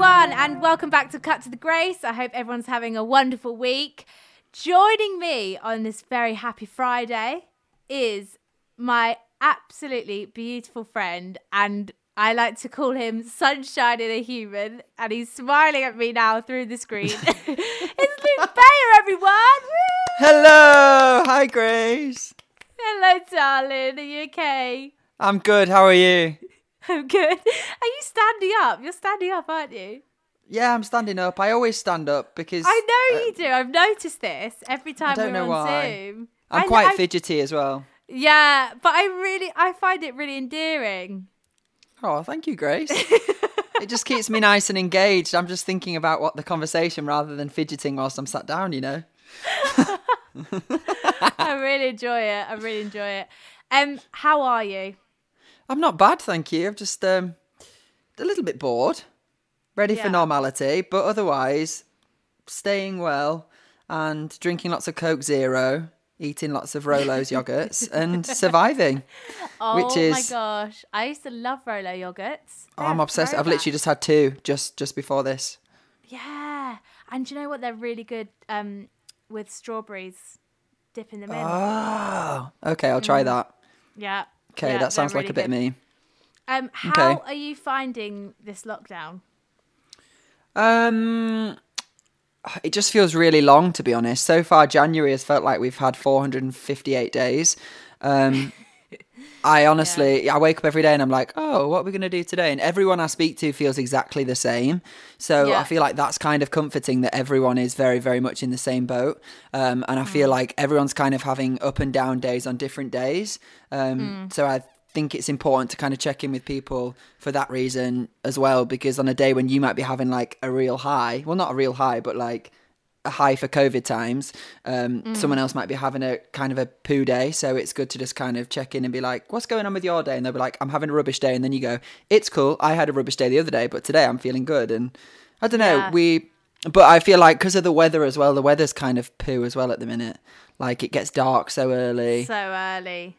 Everyone, and welcome back to Cut to the Grace. I hope everyone's having a wonderful week. Joining me on this very happy Friday is my absolutely beautiful friend, and I like to call him Sunshine in a Human, and he's smiling at me now through the screen. it's Luke Bayer, everyone! Woo! Hello, hi Grace. Hello, darling. Are you okay? I'm good. How are you? I'm good. Are you standing up? You're standing up, aren't you? Yeah, I'm standing up. I always stand up because I know uh, you do. I've noticed this every time I don't we're know on why. Zoom. I'm I quite I- fidgety as well. Yeah, but I really, I find it really endearing. Oh, thank you, Grace. it just keeps me nice and engaged. I'm just thinking about what the conversation rather than fidgeting whilst I'm sat down. You know. I really enjoy it. I really enjoy it. Um, how are you? I'm not bad, thank you. I'm just um, a little bit bored, ready Yeah. for normality, but otherwise staying well and drinking lots of Coke Zero, eating lots of Rolo's yogurts, and surviving. Oh Which is- my gosh, I used to love Rolo yogurts. Oh, I'm obsessed. I've literally just had two just just before this. yeah, and do you know what? They're really good um with strawberries, dipping them in. Oh, okay. I'll try that. yeah. Okay, yeah, that sounds they're like a really bit of me. Um, how Okay. are you finding this lockdown? Um, it just feels really long to be honest. So far, January has felt like we've had 458 days. Um, I honestly, I wake up every day and I'm like, oh, what are we going to do today? And everyone I speak to feels exactly the same. So Yeah. I feel like that's kind of comforting that everyone is very, very much in the same boat. Um, and I Mm. feel like everyone's kind of having up and down days on different days. Um, Mm. So I think it's important to kind of check in with people for that reason as well. Because on a day when you might be having like a real high, well, not a real high, but like high for COVID times. Um, Mm. Someone else might be having a kind of a poo day, so it's good to just kind of check in and be like, "What's going on with your day?" And they'll be like, "I'm having a rubbish day," and then you go, "It's cool. I had a rubbish day the other day, but today I'm feeling good." And I don't know, Yeah. we, but I feel like because of the weather as well, the weather's kind of poo as well at the minute. Like it gets dark so early, So early.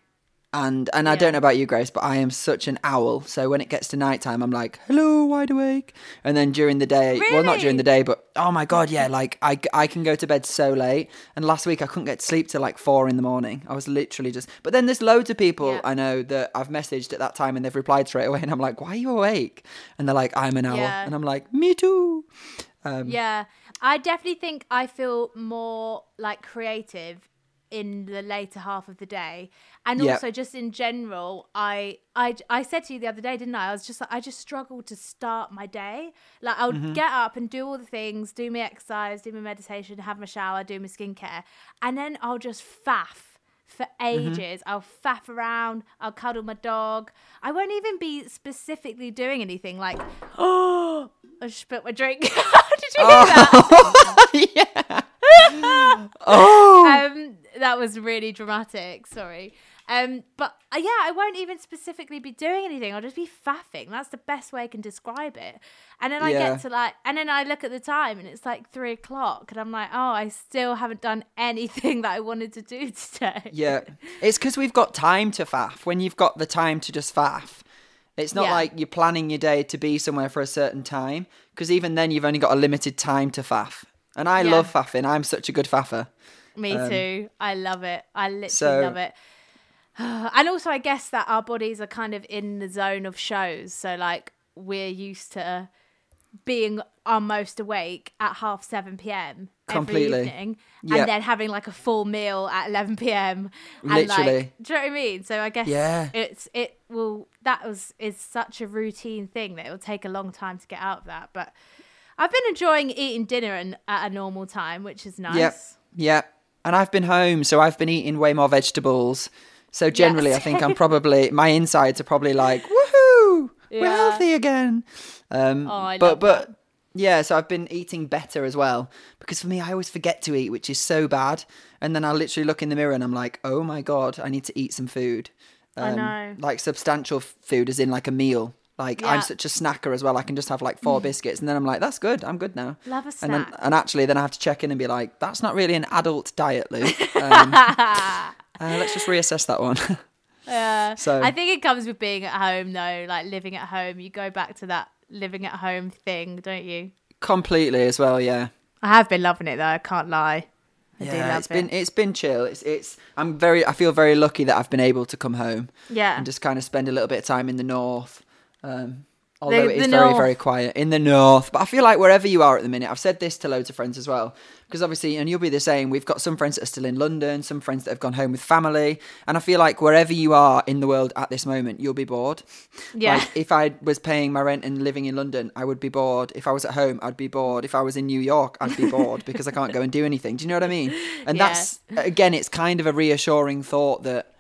And and I don't know about you, Grace, but I am such an owl. So when it gets to nighttime, I'm like, "Hello, wide awake," and then during the day, well, not during the day, but oh my god, yeah, like I I can go to bed so late. And last week I couldn't get to sleep till like four in the morning. I was literally just. But then there's loads of people Yeah. I know that I've messaged at that time and they've replied straight away, and I'm like, "Why are you awake?" And they're like, "I'm an owl," Yeah. and I'm like, "Me too." Um, Yeah, I definitely think I feel more like creative in the later half of the day, and Yeah. also just in general. I I I said to you the other day, didn't I? I was just like I just struggled to start my day. Like I would Mm-hmm. get up and do all the things, do my exercise, do my meditation, have my shower, do my skincare, and then I'll just faff for Mm-hmm. ages. I'll faff around. I'll cuddle my dog. I won't even be specifically doing anything like, oh, I spilt my drink. Did you hear that? yeah. oh. That was really dramatic. Sorry. Um, but uh, yeah, I won't even specifically be doing anything. I'll just be faffing. That's the best way I can describe it. And then I Yeah. get to like, and then I look at the time and it's like three o'clock, and I'm like, oh, I still haven't done anything that I wanted to do today. Yeah, it's because we've got time to faff. When you've got the time to just faff, it's not Yeah. like you're planning your day to be somewhere for a certain time. Because even then, you've only got a limited time to faff. And I Yeah. love faffing. I'm such a good faffer. Me too. I love it. I literally Um, so- love it. And also, I guess that our bodies are kind of in the zone of shows. So, like, we're used to being our most awake at half 7 p.m. Completely. every evening Yep. and then having like a full meal at 11 p.m. And Literally. like, do you know what I mean? So I guess Yeah. it's it will that was is such a routine thing that it will take a long time to get out of that. But I've been enjoying eating dinner and at a normal time, which is nice. Yep. Yep. And I've been home, so I've been eating way more vegetables. So generally, I think I'm probably my insides are probably like, woohoo, we're healthy again. Um, Oh, I but but that. yeah, so I've been eating better as well because for me, I always forget to eat, which is so bad. And then I literally look in the mirror and I'm like, oh my god, I need to eat some food. I Um, know. like substantial food, as in like a meal. Like Yeah. I'm such a snacker as well. I can just have like four biscuits, and then I'm like, "That's good. I'm good now." Love a And then, snack. and actually, then I have to check in and be like, "That's not really an adult diet, Luke." Um, uh, let's just reassess that one. Yeah. So- I think it comes with being at home though, like living at home. You go back to that living at home thing, don't you? Completely as well. Yeah. I have been loving it though. I can't lie. I Yeah, it's been it's been chill. It's it's I'm very I feel very lucky that I've been able to come home Yeah. and just kind of spend a little bit of time in the north. Um, although The- it is very north. very quiet in the north, but I feel like wherever you are at the minute, I've said this to loads of friends as well because obviously, and you'll be the same. We've got some friends that are still in London, some friends that have gone home with family, and I feel like wherever you are in the world at this moment, you'll be bored. Yeah. Like if I was paying my rent and living in London, I would be bored. If I was at home, I'd be bored. If I was in New York, I'd be bored because I can't go and do anything. Do you know what I mean? And Yeah. that's again, it's kind of a reassuring thought that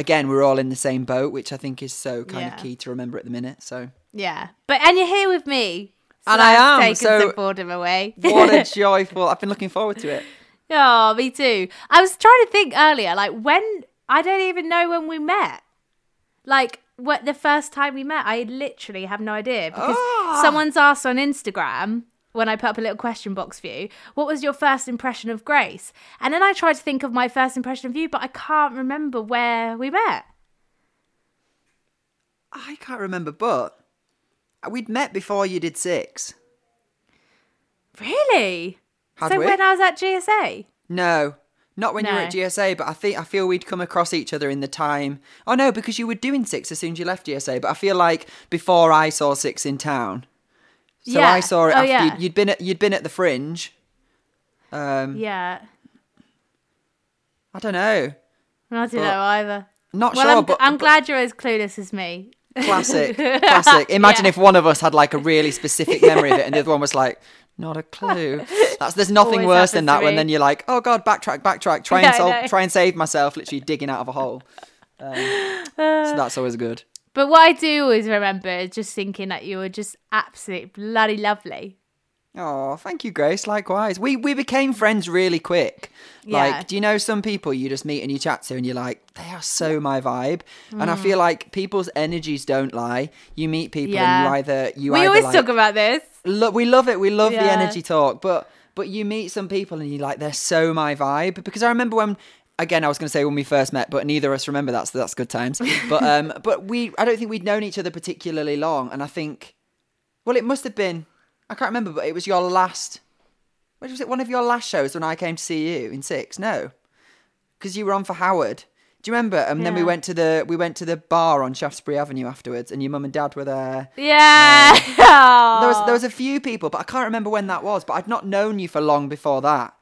again we're all in the same boat, which I think is so kind Yeah. of key to remember at the minute. So Yeah. But and you're here with me. So And I am, so- some boredom away. what a joyful! I've been looking forward to it. Oh, me too. I was trying to think earlier, like when I don't even know when we met. Like what the first time we met, I literally have no idea because Ah. someone's asked on Instagram when I put up a little question box for you, what was your first impression of Grace? And then I tried to think of my first impression of you, but I can't remember where we met. I can't remember, but we'd met before you did six. Really? Had so we? when I was at GSA? No, not when you were at GSA, but I think I feel we'd come across each other in the time. Oh no, because you were doing six as soon as you left GSA. But I feel like before I saw six in town, so Yeah. I saw it Oh, after yeah. you'd, you'd been at you'd been at the Fringe. Um, Yeah. I don't know, I don't know either. not Well, sure, I'm, but, I'm but glad you're as clueless as me. classic, classic. Imagine Yeah. if one of us had like a really specific memory of it, and the other one was like. Not a clue. That's there's nothing Always worse than that when then you're like, oh god, backtrack, backtrack, try and know. try and save myself, literally digging out of a hole. Um, so that's always good. But what I do always remember is just thinking that you were just absolutely bloody lovely. Oh, thank you, Grace. Likewise, we we became friends really quick. Yeah. Like, do you know some people you just meet and you chat to, and you're like, they are so my vibe. And Mm. I feel like people's energies don't lie. You meet people, Yeah. and you either you we either always like, talk about this. lo- we love it. We love the energy talk, but but you meet some people and you're like, they're so my vibe. Because I remember when. Again, I was going to say when we first met, but neither of us remember that, so that's good times. But um, but we, I don't think we'd known each other particularly long, and I think, well, it must have been, I can't remember, but it was your last, what was it? One of your last shows when I came to see you in six? No, because you were on for Howard. Do you remember? And then we went to the we went to the bar on Shaftesbury Avenue afterwards, and your mum and dad were there. Yeah. There was there was a few people, but I can't remember when that was. But I'd not known you for long before that.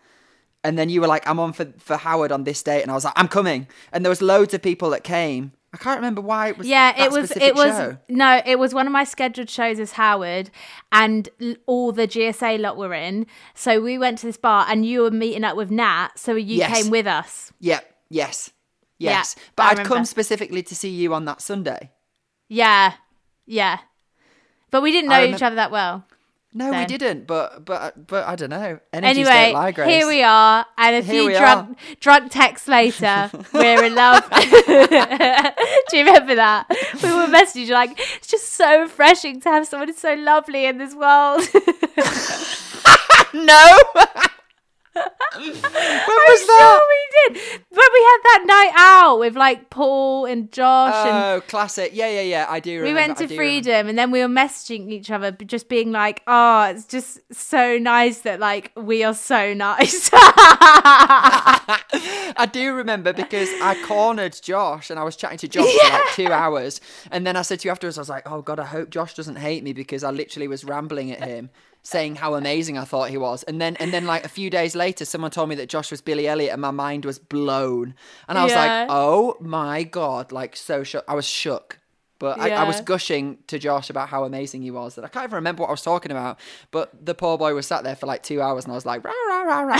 And then you were like, "I'm on for for Howard on this date," and I was like, "I'm coming." And there was loads of people that came. I can't remember why it was. yeah, it was. It was show. no. It was one of my scheduled shows as Howard, and all the GSA lot were in. So we went to this bar, and you were meeting up with Nat. So you Yes. came with us. Yep. Yes. Yeah, Yes. but I I'd come specifically to see you on that Sunday. Yeah, yeah. But we didn't know each other that well. No, we didn't. But but but I don't know. Energies Anyway, don't lie, Grace. here we are, and a Here few drunk drunk texts later, we're in love. Do you remember that? We were messaging like, it's just so refreshing to have someone so lovely in this world. No. when was I'm that? sure we did. When we had that night out with like Paul and Josh and Oh, classic. Yeah, yeah, yeah. I do remember. we went to do freedom and then we were messaging each other just being like oh it's just so nice that like we are so nice I do remember because I cornered Josh and I was chatting to Josh for like two hours. And then I said to you afterwards, I was like, oh God, I hope Josh doesn't hate me because I literally was rambling at him saying how amazing I thought he was. And then, and then like a few days later, someone told me that Josh was Billy Elliot and my mind was blown. And I was Yeah. like, oh my God, like so shook. I was shook. But I, I was gushing to Josh about how amazing he was that I can't even remember what I was talking about. But the poor boy was sat there for like two hours and I was like, rah, rah, rah, rah.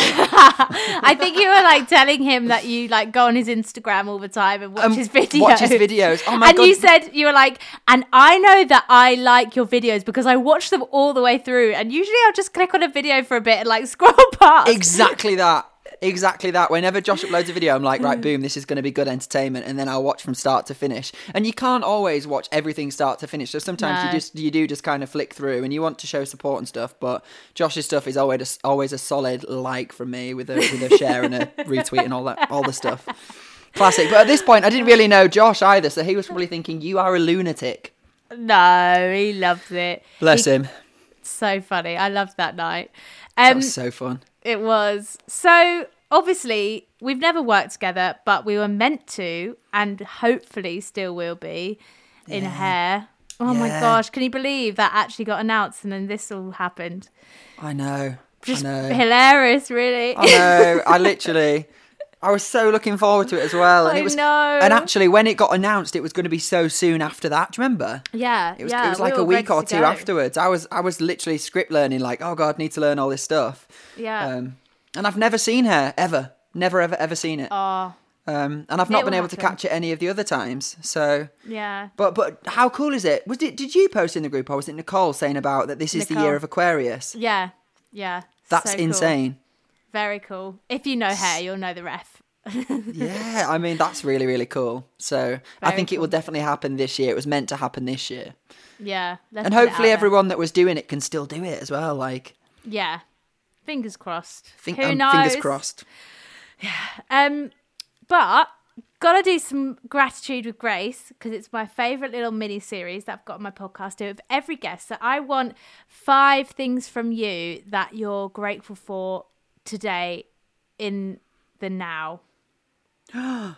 I think you were like telling him that you like go on his Instagram all the time and watch Um, his videos. watch his videos. Oh my and God. And you said you were like, and I know that I like your videos because I watch them all the way through. And usually I'll just click on a video for a bit and like scroll past. exactly that. Exactly that. Whenever Josh uploads a video, I'm like, right, boom, this is going to be good entertainment, and then I'll watch from start to finish. And you can't always watch everything start to finish. So sometimes No. you just you do just kind of flick through, and you want to show support and stuff. But Josh's stuff is always always a solid like from me with a with a share and a retweet and all that all the stuff. Classic. But at this point, I didn't really know Josh either, so he was probably thinking, "You are a lunatic." No, he loves it. Bless He- him. So funny. I loved that night. That Um, was so fun. It was. So obviously, we've never worked together, but we were meant to, and hopefully still will be in hair. Oh my gosh, can you believe that actually got announced and then this all happened? I know. Just I know. hilarious, really. I know. I literally, I was so looking forward to it as well. And I it was, know. And actually, when it got announced, it was going to be so soon after that. Do you remember? yeah, It was. yeah. it was like were a week or two go. afterwards. I was. I was literally script learning. Like, oh god, need to learn all this stuff. Yeah. Um, and I've never seen her ever. Never ever ever seen it. oh, Um, and I've not been able to catch it any of the other times. So. yeah. But but how cool is it? Was it? Did you post in the group or was it Nicole saying about that this is the year of Aquarius? Yeah. Yeah. That's So cool. Very cool. If you know hair, you'll know the ref. Yeah, I mean that's really really cool. So I Very think it will definitely happen this year. It was meant to happen this year, Yeah. and hopefully there. everyone that was doing it can still do it as well. Like, Yeah. Fingers crossed. think, Who um, knows? fingers crossed. Yeah. Um, but gotta do some gratitude with Grace because it's my favorite little mini series that I've got on my podcast do with every guest. So I want five things from you that you're grateful for today in the now.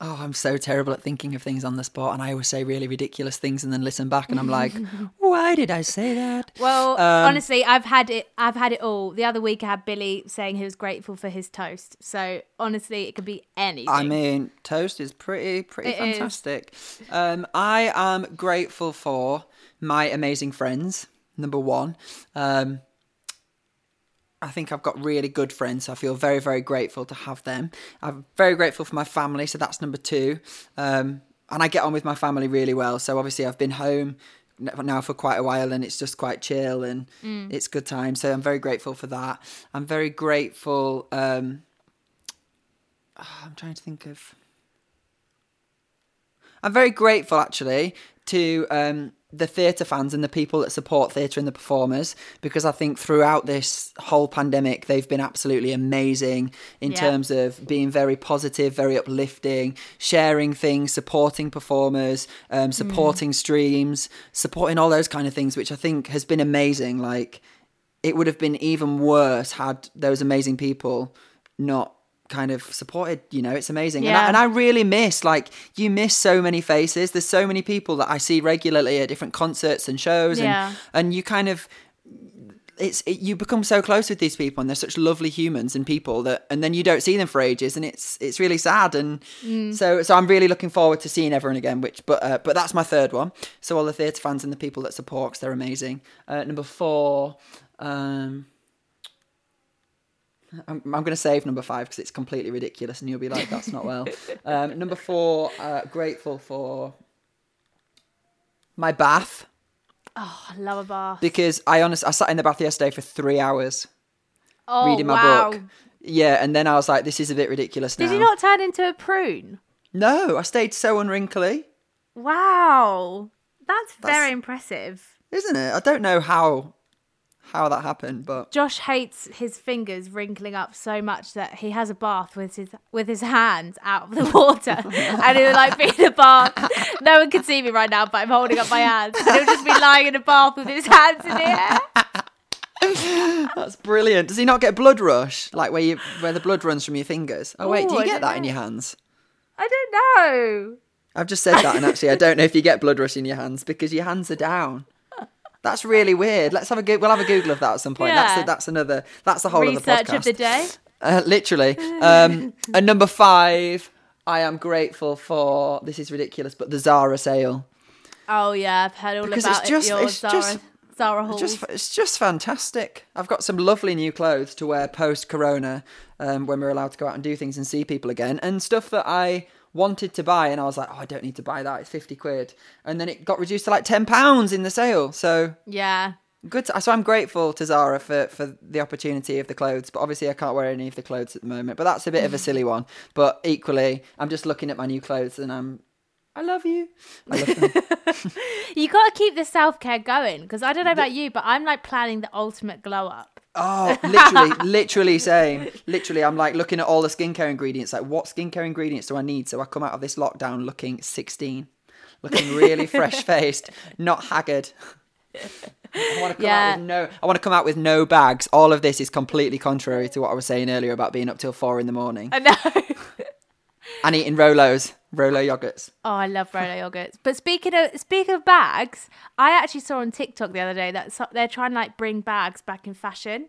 Oh, I'm so terrible at thinking of things on the spot, and I always say really ridiculous things and then listen back, and I'm like, why did I say that? Well, Um, honestly, I've had it. I've had it all. The other week, I had Billy saying he was grateful for his toast. So honestly, it could be anything. I mean, toast is pretty, pretty It fantastic. Um, I am grateful for my amazing friends. Number one, um, I think I've got really good friends. So I feel very, very grateful to have them. I'm very grateful for my family. So that's number two. Um, and I get on with my family really well. So obviously, I've been home now for quite a while and it's just quite chill and it's good time. So I'm very grateful for that. I'm very grateful. Um, I'm trying to think of. I'm very grateful actually to um, the theatre fans and the people that support theatre and the performers because I think throughout this whole pandemic they've been absolutely amazing in Yeah. terms of being very positive, very uplifting, sharing things, supporting performers, um, supporting streams, supporting all those kind of things, which I think has been amazing. Like it would have been even worse had those amazing people not kind of supported you know it's amazing. And, I, and I really miss like you miss so many faces. There's so many people that I see regularly at different concerts and shows Yeah. and and you kind of it's it, you become so close with these people and they're such lovely humans and people that and then you don't see them for ages and it's it's really sad and so so I'm really looking forward to seeing everyone again which but uh, but that's my third one. So all the theatre fans and the people that support 'cause they're amazing. Uh, number four um I'm, I'm going to save number five because it's completely ridiculous and you'll be like that's not well um, number four uh, grateful for my bath oh, I love a bath. because I honestly I sat in the bath yesterday for three hours oh, reading my wow. book. Yeah, and then I was like, this is a bit ridiculous now. Did you not turn into a prune? No, I stayed so unwrinkly, Wow, that's, That's- very impressive. isn't it? I don't know how how that happened, but Josh hates his fingers wrinkling up so much that he has a bath with his with his hands out of the water, and he'll like be in a bath. No one can see me right now, but I'm holding up my hands. And he'll just be lying in a bath with his hands in the air. that's brilliant. Does he not get blood rush, like where you where the blood runs from your fingers? Oh wait, do you I get that in your hands? I don't know. I've just said that, and actually, I don't know if you get blood rush in your hands because your hands are down. That's really weird. Let's have a go- we'll have a Google of that at some point. That's Yeah. a, that's another that's the whole of the Research podcast. of the day. Uh, literally. Um, and number five, I am grateful for this is ridiculous, but the Zara sale. Oh yeah, I've heard all Because about it's just- it. Your it's Zara, just- Zara It's just it's just fantastic. I've got some lovely new clothes to wear post Corona, um, when we're allowed to go out and do things and see people again, and stuff that I wanted to buy, and I was like, oh, I don't need to buy that. It's fifty quid, and then it got reduced to like ten pounds in the sale. So yeah. good. To, so I'm grateful to Zara for for the opportunity of the clothes, but obviously I can't wear any of the clothes at the moment. But that's a bit of a silly one. But equally, I'm just looking at my new clothes, and I'm. I love you. I love them. You got to keep the self care going because I don't know about you, but I'm like planning the ultimate glow up. Oh, literally, literally same. Literally, I'm like looking at all the skincare ingredients. Like, what skincare ingredients do I need so I come out of this lockdown looking 16, looking really fresh faced, not haggard. I want to come Yeah. out with no. I want to come out with no bags. All of this is completely contrary to what I was saying earlier about being up till four in the morning I know. and eating Rolos, Rolo yogurts. Oh, I love Rolo yogurts. But speaking of speaking of bags, I actually saw on TikTok the other day that so- they're trying to like bring bags back in fashion.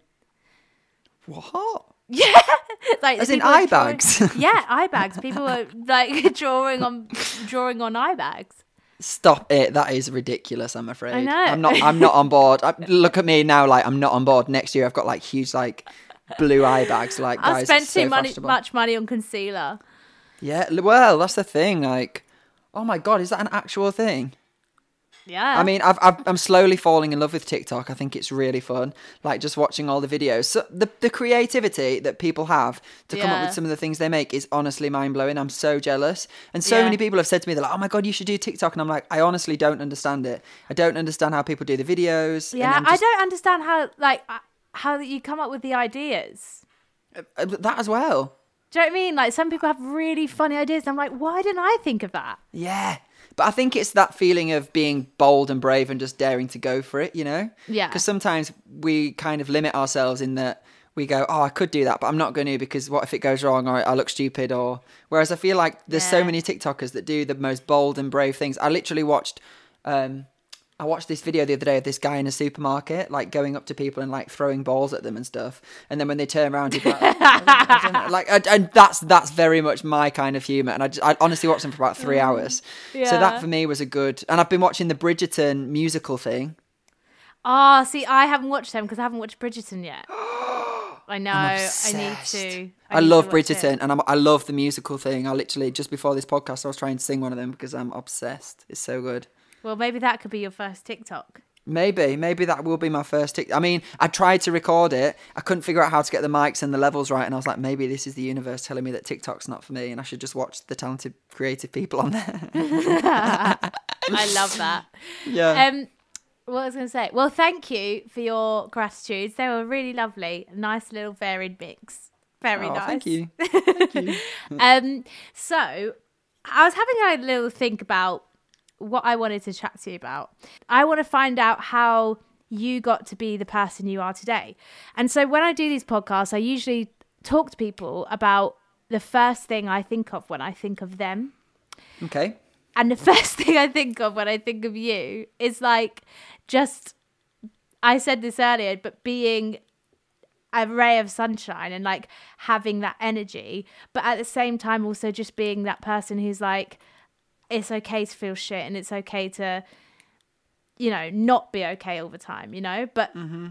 What? Yeah, like As in eye drawing- bags? yeah, eye bags. People are like drawing on drawing on eye bags. Stop it! That is ridiculous. I'm afraid. I know. I'm not. I'm not on board. I, look at me now. Like I'm not on board. Next year, I've got like huge like blue eye bags. Like I guys, spent so too money, much money on concealer. Yeah. Well, that's the thing. Like, oh my god, is that an actual thing? Yeah, I mean, I've, I've, I'm slowly falling in love with TikTok. I think it's really fun. Like just watching all the videos. So the the creativity that people have to come up with some of the things they make is honestly mind blowing. I'm so jealous. And so Yeah. many people have said to me, they're like, "Oh my god, you should do TikTok." And I'm like, I honestly don't understand it. I don't understand how people do the videos. yeah. I'm I don't understand how like uh, how you come up with the ideas. uh, that as well. Do you know what I mean? Like some people have really funny ideas. I'm like, why didn't I think of that? Yeah. But I think it's that feeling of being bold and brave and just daring to go for it, you know? Yeah. Because sometimes we kind of limit ourselves in that we go, oh, I could do that, but I'm not going to because what if it goes wrong or I look stupid? Or whereas I feel like there's so Yeah. many TikTokers that do the most bold and brave things. I literally watched, um, I watched this video the other day of this guy in a supermarket, like going up to people and like throwing balls at them and stuff. And then when they turn around, he's like, I like, I- and that's that's very much my kind of humor. And I, just, I honestly watched them for about three hours. Yeah. So that for me was a good. And I've been watching the Bridgerton musical thing. Ah, see, I haven't watched them because I haven't watched Bridgerton yet. I know. I need to. I, need love to Bridgerton, it. and I'm, I love the musical thing. I literally just before this podcast, I was trying to sing one of them because I'm obsessed. It's so good. Well, maybe that could be your first TikTok. Maybe, maybe that will be my first tick. I mean, I tried to record it. I couldn't figure out how to get the mics and the levels right, and I was like, maybe this is the universe telling me that TikTok's not for me, and I should just watch the talented, creative people on there. I love that. yeah. Um, what was I going to say? Well, thank you for your gratitudes. They were really lovely. Nice little varied mix. Very Oh, nice. Thank you. Thank you. Um, so I was having a little think about what I wanted to chat to you about. I want to find out how you got to be the person you are today. And so when I do these podcasts, I usually talk to people about the first thing I think of when I think of them. Okay. And the first thing I think of when I think of you is like just I said this earlier, but being a ray of sunshine and like having that energy, but at the same time also just being that person who's like, it's okay to feel shit and it's okay to, you know, not be okay all the time, you know? But mm-hmm.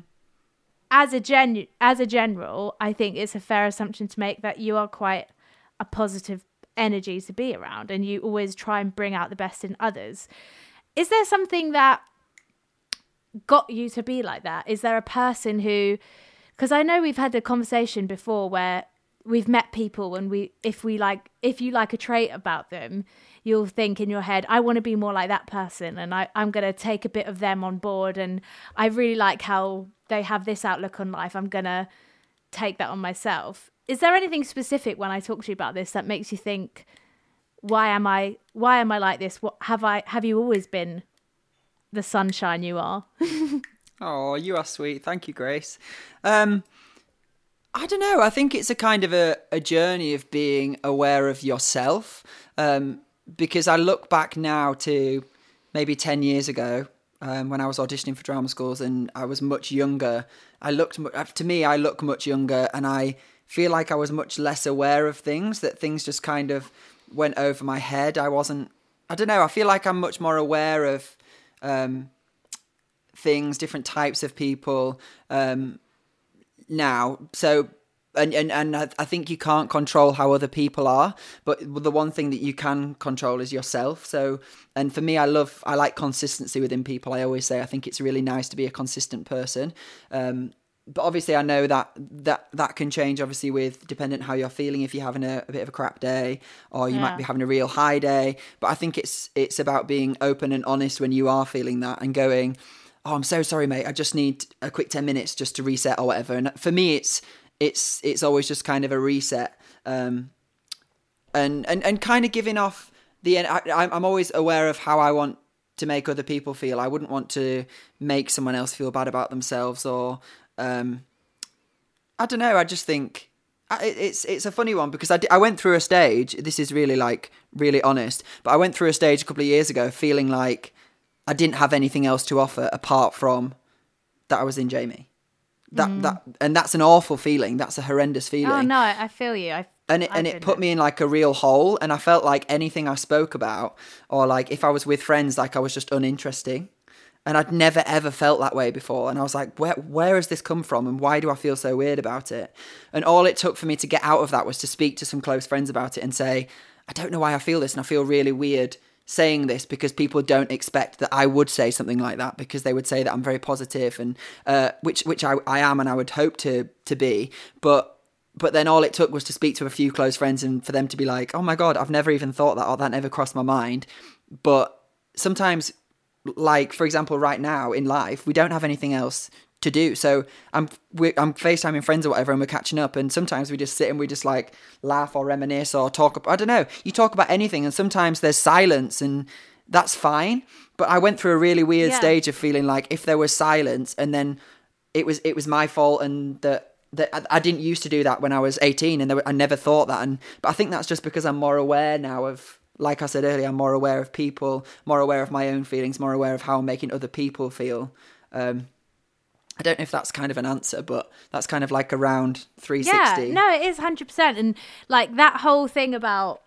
as a gen as a general, I think it's a fair assumption to make that you are quite a positive energy to be around and you always try and bring out the best in others. Is there something that got you to be like that? Is there a person who because I know we've had a conversation before where we've met people and we if we like if you like a trait about them, you'll think in your head, I want to be more like that person and I, I'm gonna take a bit of them on board and I really like how they have this outlook on life. I'm gonna take that on myself. Is there anything specific when I talk to you about this that makes you think, why am I why am I like this? What have I have you always been the sunshine you are? Oh, you are sweet. Thank you, Grace. Um, I don't know. I think it's a kind of a, a journey of being aware of yourself. Um, because I look back now to maybe 10 years ago um, when I was auditioning for drama schools and I was much younger. I looked, uh, to me, I look much younger and I feel like I was much less aware of things, that things just kind of went over my head. I wasn't. I don't know. I feel like I'm much more aware of um, things, different types of people um, now. So and and, and I think you can't control how other people are, but the one thing that you can control is yourself. So, and for me, I love, I like consistency within people. I always say I think it's really nice to be a consistent person. Um, but obviously, I know that that that can change. Obviously, with dependent how you're feeling. If you're having a, a bit of a crap day, or you yeah. might be having a real high day. But I think it's it's about being open and honest when you are feeling that, and going, "Oh, I'm so sorry, mate. I just need a quick ten minutes just to reset or whatever." And for me, it's it's it's always just kind of a reset, um, and and and kind of giving off the. I, I'm always aware of how I want to make other people feel. I wouldn't want to make someone else feel bad about themselves, or um, I don't know. I just think it's it's a funny one because I, I went through a stage. This is really like really honest, but I went through a stage a couple of years ago feeling like I didn't have anything else to offer apart from that I was in Jamie. That mm. that and that's an awful feeling. That's a horrendous feeling. Oh no, I feel you. I and it, and it put me in like a real hole and i felt like anything i spoke about or like if i was with friends like i was just uninteresting and i'd never ever felt that way before and i was like where where has this come from and why do i feel so weird about it and all it took for me to get out of that was to speak to some close friends about it and say i don't know why i feel this and i feel really weird saying this because people don't expect that I would say something like that because they would say that I'm very positive and uh, which which I, I am and I would hope to to be. But but then all it took was to speak to a few close friends and for them to be like oh my god I've never even thought that or that never crossed my mind. But sometimes like for example right now in life we don't have anything else to do. So I'm I'm FaceTiming friends or whatever, and we're catching up. And sometimes we just sit and we just like laugh or reminisce or talk. I don't know. You talk about anything, and sometimes there's silence, and that's fine. But I went through a really weird yeah. stage of feeling like if there was silence, and then it was it was my fault, and that that I didn't used to do that when I was 18, and were, I never thought that. And but I think that's just because I'm more aware now of. Like I said earlier, I'm more aware of people, more aware of my own feelings, more aware of how I'm making other people feel. Um, I don't know if that's kind of an answer, but that's kind of like around 360. Yeah, no, it is 100%. And like that whole thing about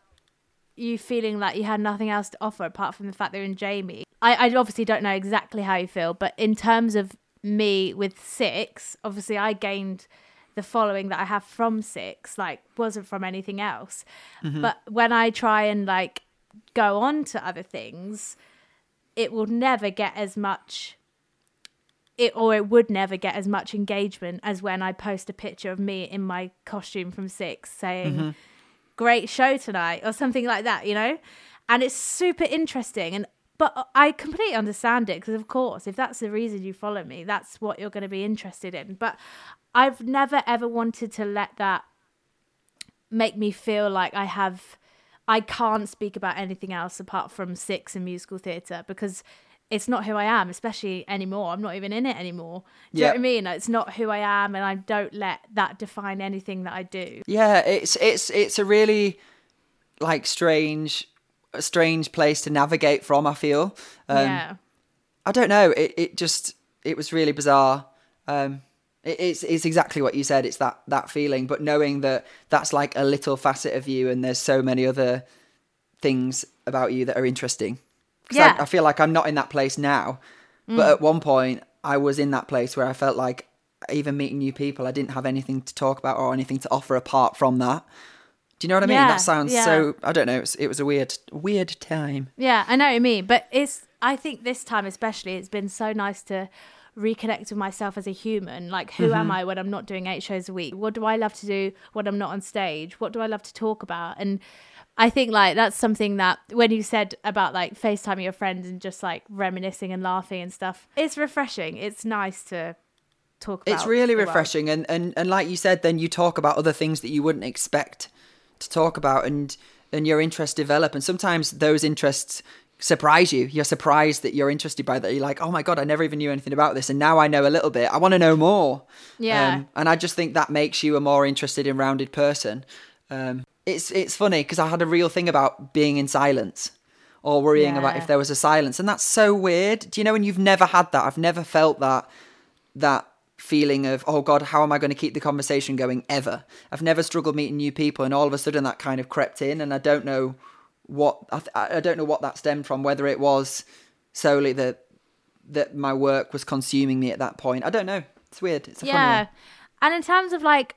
you feeling like you had nothing else to offer apart from the fact they're in Jamie. I, I obviously don't know exactly how you feel, but in terms of me with six, obviously I gained the following that I have from six, like wasn't from anything else. Mm-hmm. But when I try and like go on to other things, it will never get as much it or it would never get as much engagement as when I post a picture of me in my costume from six saying mm-hmm. great show tonight or something like that, you know? And it's super interesting and but I completely understand it because of course if that's the reason you follow me, that's what you're going to be interested in. But I've never ever wanted to let that make me feel like I have I can't speak about anything else apart from six and musical theatre because it's not who I am, especially anymore. I'm not even in it anymore. Do you know what I mean? It's not who I am, and I don't let that define anything that I do. Yeah, it's it's it's a really like strange, strange place to navigate from. I feel. Um, yeah. I don't know. It it just it was really bizarre. Um, it, it's it's exactly what you said. It's that that feeling, but knowing that that's like a little facet of you, and there's so many other things about you that are interesting yeah. I, I, feel like I'm not in that place now. Mm. But at one point, I was in that place where I felt like even meeting new people, I didn't have anything to talk about or anything to offer apart from that. Do you know what I mean? Yeah, that sounds yeah. so. I don't know. It was, it was a weird, weird time. Yeah, I know what you mean. But it's. I think this time especially, it's been so nice to reconnect with myself as a human. Like, who mm-hmm. am I when I'm not doing eight shows a week? What do I love to do when I'm not on stage? What do I love to talk about? And I think like that's something that when you said about like FaceTiming your friends and just like reminiscing and laughing and stuff, it's refreshing. It's nice to talk It's really refreshing and, and and like you said, then you talk about other things that you wouldn't expect to talk about and and your interests develop and sometimes those interests surprise you. You're surprised that you're interested by that. You're like, oh my god, I never even knew anything about this, and now I know a little bit. I want to know more. Yeah. Um, and I just think that makes you a more interested and rounded person. Um, it's it's funny because I had a real thing about being in silence or worrying yeah. about if there was a silence, and that's so weird. Do you know when you've never had that? I've never felt that that feeling of oh god how am i going to keep the conversation going ever i've never struggled meeting new people and all of a sudden that kind of crept in and i don't know what I, th- I don't know what that stemmed from. Whether it was solely that that my work was consuming me at that point. I don't know. It's weird. It's a funny yeah. And in terms of like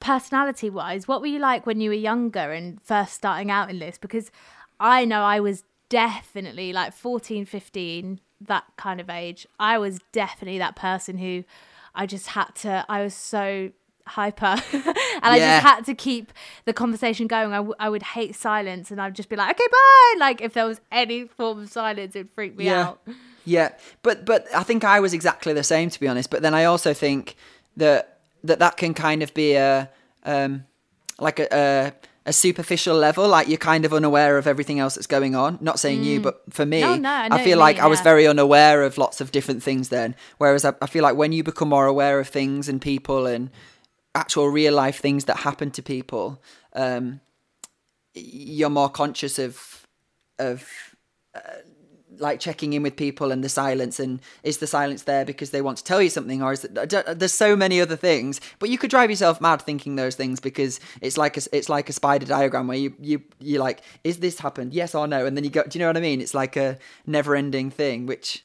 personality wise, what were you like when you were younger and first starting out in this? Because I know I was definitely like 14, 15, that kind of age. I was definitely that person who I just had to, I was so hyper and I just had to keep the conversation going. I, w- I would hate silence and I'd just be like, okay, bye. Like if there was any form of silence, it would freak me Yeah. out. Yeah, but but I think I was exactly the same to be honest. But then I also think that that that can kind of be a um like a a, a superficial level. Like you're kind of unaware of everything else that's going on. Not saying you, but for me, Mm. No, no, I I feel like mean, I was yeah. very unaware of lots of different things then. Whereas I, I feel like when you become more aware of things and people and actual real life things that happen to people, um, you're more conscious of of uh, like checking in with people and the silence and is the silence there because they want to tell you something or is it there's so many other things. But you could drive yourself mad thinking those things because it's like a, it's like a spider diagram where you you you're like is this happened? Yes or no? And then you go do you know what i mean? It's like a never ending thing which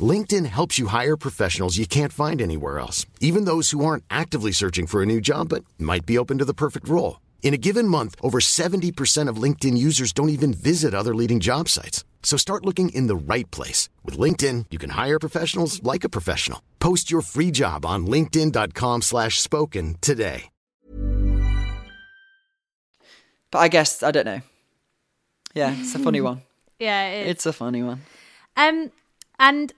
LinkedIn helps you hire professionals you can't find anywhere else, even those who aren't actively searching for a new job but might be open to the perfect role. In a given month, over 70% of LinkedIn users don't even visit other leading job sites. So start looking in the right place. With LinkedIn, you can hire professionals like a professional. Post your free job on linkedin.com slash spoken today. but i guess i don't know yeah it's a funny one Yeah, it is. it's a funny one Um, and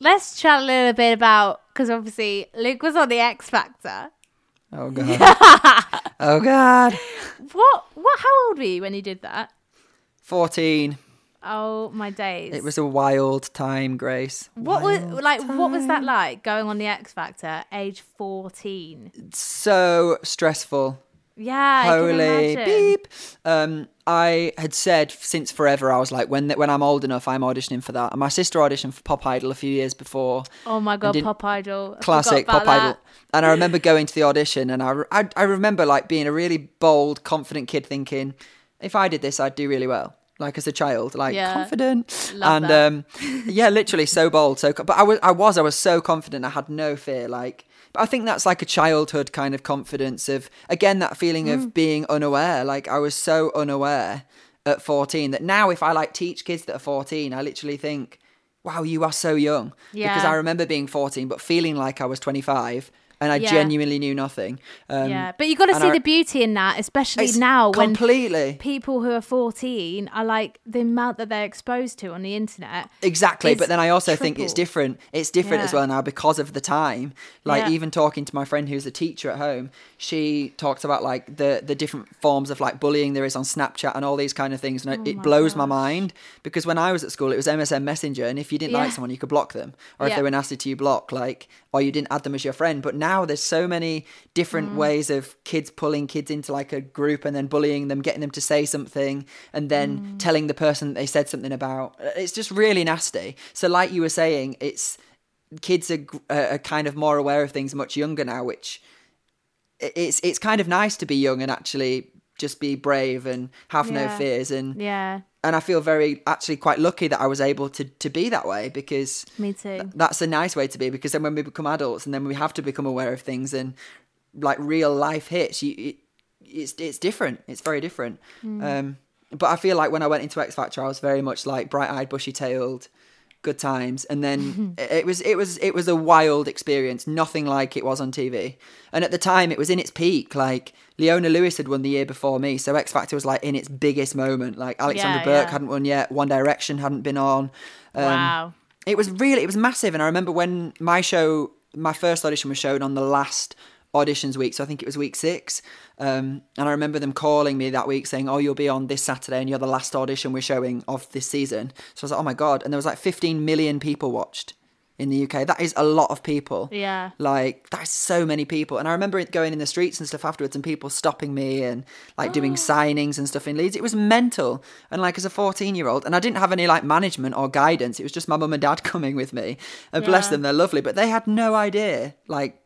let's chat a little bit about because obviously Luke was on the X Factor. oh god oh god What? What? How old were you when you did that? 14 Oh my days! it was a wild time grace What was like? What was that like going on the X Factor, age fourteen? so stressful Yeah, holy imagine. beep. Um, I had said since forever, I was like, when when I'm old enough, I'm auditioning for that. And my sister auditioned for Pop Idol a few years before. Oh my god, Pop Idol, I Classic Pop about Idol. And I remember going to the audition, and I, I I remember like being a really bold, confident kid, thinking, if I did this, I'd do really well. Like as a child, like Yeah. confident, Love and that. um, yeah, literally so bold, so. But I was, I was, I was so confident. I had no fear. Like, I think that's like a childhood kind of confidence of again that feeling Mm. of being unaware. Like I was so unaware at fourteen that now if I like teach kids that are fourteen, I literally think, wow, you are so young. Yeah. Because I remember being fourteen, but feeling like I was twenty five. And I Yeah. genuinely knew nothing. Um, yeah, but you got to see I- the beauty in that, especially now when completely. people who are 14 are like the amount that they're exposed to on the internet. Exactly, but then I also think it's different. It's different as well now because of the time. Like Yeah. even talking to my friend who's a teacher at home, she talks about like the the different forms of like bullying there is on Snapchat and all these kind of things, and it- Oh it blows my mind because when I was at school, it was MSN Messenger, and if you didn't Yeah. like someone, you could block them, or if they were nasty to you, block like, or you didn't add them as your friend. But now there's so many different Mm. ways of kids pulling kids into like a group and then bullying them, getting them to say something, and then Mm. telling the person that they said something about. It's just really nasty. So, like you were saying, it's kids are, are kind of more aware of things much younger now, which it's it's kind of nice to be young and actually just be brave and have no fears and Yeah, and I feel very actually quite lucky that I was able to to be that way because me too. that's a nice way to be because then when we become adults and then we have to become aware of things and like real life hits you it, it's it's different. It's very different. Um but I feel like when I went into X Factor I was very much like bright-eyed bushy-tailed good times. And then it was it was it was a wild experience, nothing like it was on TV. And at the time, it was in its peak. Like Leona Lewis had won the year before me, so X Factor was like in its biggest moment. Like Alexandra Yeah, Burke yeah. hadn't won yet, One Direction hadn't been on. Um, wow. it was really, it was massive. And I remember when my show, my first audition was shown on the last auditions week. So I think it was week six. Um, and I remember them calling me that week saying, Oh, you'll be on this Saturday and you're the last audition we're showing of this season. So I was like, Oh my God. And there was like 15 million people watched in the UK. That is a lot of people. Yeah. Like, that's so many people. And I remember it going in the streets and stuff afterwards and people stopping me and like doing signings and stuff in Leeds. It was mental. And like as a 14 year old, and I didn't have any like management or guidance. It was just my mum and dad coming with me. And bless them, they're lovely. But they had no idea like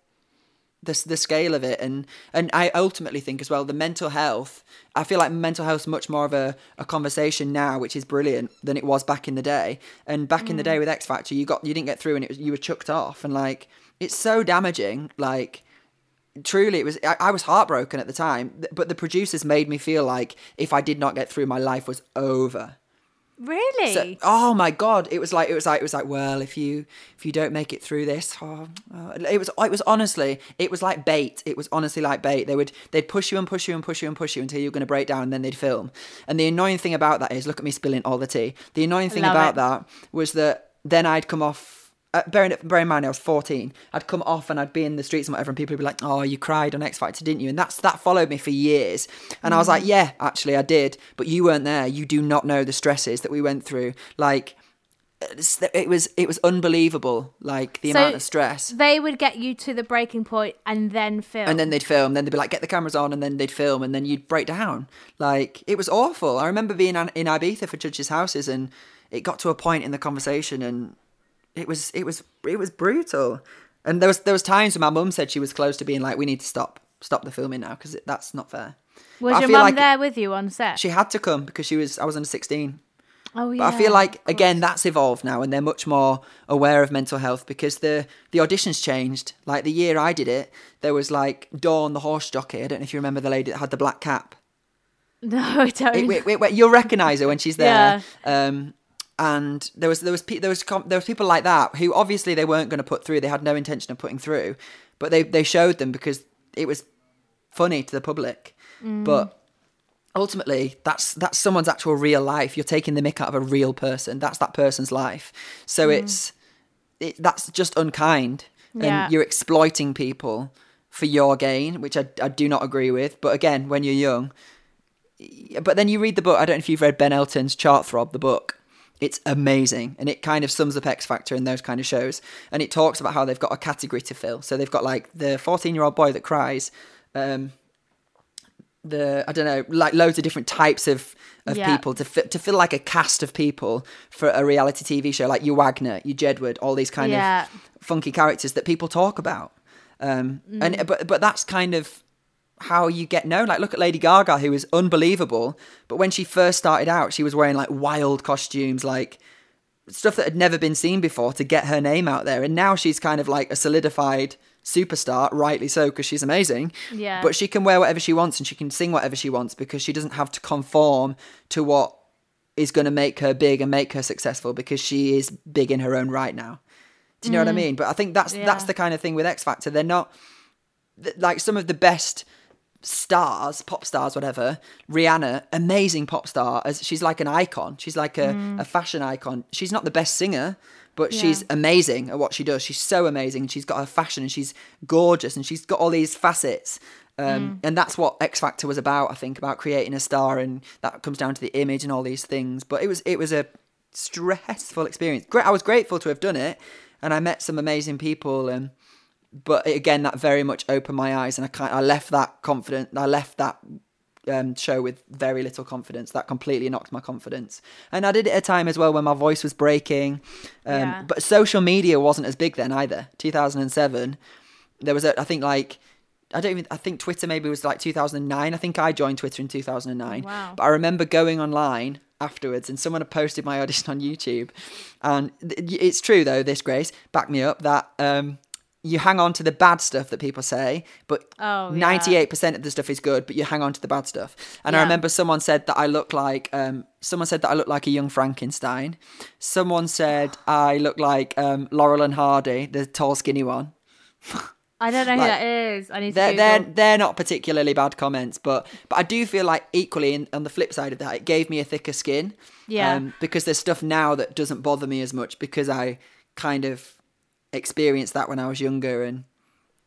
the, the scale of it. And and I ultimately think as well the mental health I feel like mental health is much more of a, a conversation now which is brilliant than it was back in the day. And back in the day mm. with X Factor you got you didn't get through and it was, you were chucked off. And like it's so damaging. Like truly it was I, I was heartbroken at the time. But the producers made me feel like if I did not get through my life was over Really? so, oh my god! It was like it was like it was like well, if you if you don't make it through this, oh, oh. it was it was honestly it was like bait. It was honestly like bait. They would they'd push you and push you and push you and push you until you were going to break down, and then they'd film. And the annoying thing about that is, look at me spilling all the tea. The annoying thing Love about it. that was that then I'd come off. Uh, bearing, it, bearing in mind, I was 14. I'd come off and I'd be in the streets and whatever, and people would be like, "Oh, you cried on X Factor, didn't you?" And that's that followed me for years. And I was like, "Yeah, actually, I did, but you weren't there. You do not know the stresses that we went through. Like, it was it was unbelievable. Like the So amount of stress." They would get you to the breaking point and then film. And then they'd film. Then they'd be like, "Get the cameras on," and then they'd film, and then you'd break down. Like it was awful. I remember being in Ibiza for judges' houses, and it got to a point in the conversation, and it was it was it was brutal. And there was there was times when my mum said she was close to being like, "We need to stop stop the filming now because that's not fair." was your mum like there with you on set? She had to come because she was I was under sixteen. oh yeah. But I feel like again that's evolved now, and they're much more aware of mental health because the the auditions changed. Like the year I did it, there was like Dawn, the horse jockey. I don't know if you remember the lady that had the black cap. no, I don't. It- wait, wait, you'll recognise her when she's there. Um, and there was there was pe- there was com- there was people like that who obviously they weren't going to put through. They had no intention of putting through, but they they showed them because it was funny to the public. Mm. But ultimately that's that's someone's actual real life. You're taking the mick out of a real person. That's that person's life. So mm. it's it, that's just unkind. Yeah. and you're exploiting people for your gain which I, I do not agree with. But again when you're young but then you read the book i don't know if you've read ben elton's chart throb the book it's amazing and it kind of sums up x factor and those kind of shows and it talks about how they've got a category to fill so they've got like the 14 year old boy that cries um, the I don't know, like loads of different types of of Yeah. people to fi- to feel like a cast of people for a reality TV show, like your Wagner, your Jedward, all these kind Yeah. of funky characters that people talk about. Um, and but but that's kind of how you get known. Like look at Lady Gaga, who is unbelievable, but when she first started out, she was wearing like wild costumes, like stuff that had never been seen before to get her name out there. And now she's kind of like a solidified superstar, rightly so, because she's amazing. Yeah. But she can wear whatever she wants and she can sing whatever she wants because she doesn't have to conform to what is going to make her big and make her successful because she is big in her own right now. Do you know what I mm. mean? But I think that's that's the kind of thing with X Factor. They're not like some of the best stars, pop stars, whatever. Rihanna, amazing pop star. As she's like an icon. She's like a, a fashion icon. She's not the best singer, but she's amazing at what she does. She's so amazing. She's got her fashion and she's gorgeous and she's got all these facets. Um, And that's what X Factor was about. I think about creating a star, and that comes down to the image and all these things. But it was it was a stressful experience. Great, I was grateful to have done it, and I met some amazing people. And but again, that very much opened my eyes, and I kind I left that confident. I left that um, show with very little confidence. That completely knocked my confidence. And I did it at a time as well when my voice was breaking. Um, Yeah. But social media wasn't as big then either. 2007, there was a, I think like. I don't even. I think Twitter maybe was like 2009. I think I joined Twitter in 2009. Wow. But I remember going online afterwards, and someone had posted my audition on YouTube. And it's true though. This Grace back me up that um, you hang on to the bad stuff that people say, but Oh, yeah. ninety-eight percent of the stuff is good, but you hang on to the bad stuff. And I remember someone said that I look like um, someone said that I look like a young Frankenstein. Someone said I look like um, Laurel and Hardy, the tall, skinny one. I don't know who that is. I need They're they're they're not particularly bad comments, but but I do feel like equally in, on the flip side of that, it gave me a thicker skin. Yeah. Um, because there's stuff now that doesn't bother me as much because I kind of experienced that when I was younger and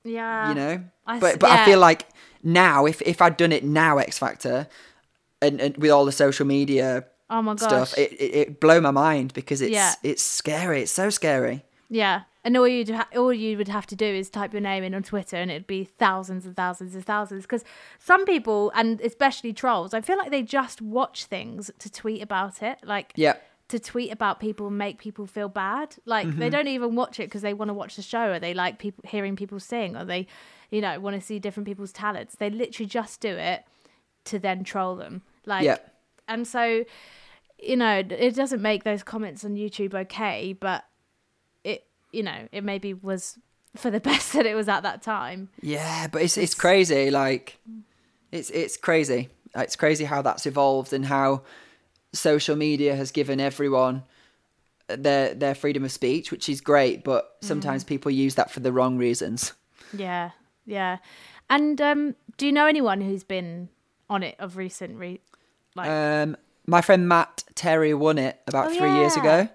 yeah. you know. I but but yeah. I feel like now, if if I'd done it now, X Factor, and, and with all the social media Oh my gosh. stuff, it, it it blow my mind because it's Yeah. it's scary. It's so scary. Yeah, and all you ha- all you would have to do is type your name in on Twitter, and it'd be thousands and thousands and thousands. Because some people, and especially trolls, I feel like they just watch things to tweet about it, like Yeah. To tweet about people and make people feel bad. Like Mm-hmm. they don't even watch it because they want to watch the show, or they like people hearing people sing, or they, you know, want to see different people's talents. They literally just do it to then troll them. Like, Yeah. and so, you know, it doesn't make those comments on YouTube okay, but it, you know, it maybe was for the best that it was at that time. Yeah, but it's it's crazy. Like, it's it's crazy. It's crazy how that's evolved and how social media has given everyone their their freedom of speech, which is great. But sometimes people use that for the wrong reasons. Yeah, yeah. And um, do you know anyone who's been on it of recent? Re- like, Um, my friend Matt Terry won it about Oh, three years ago,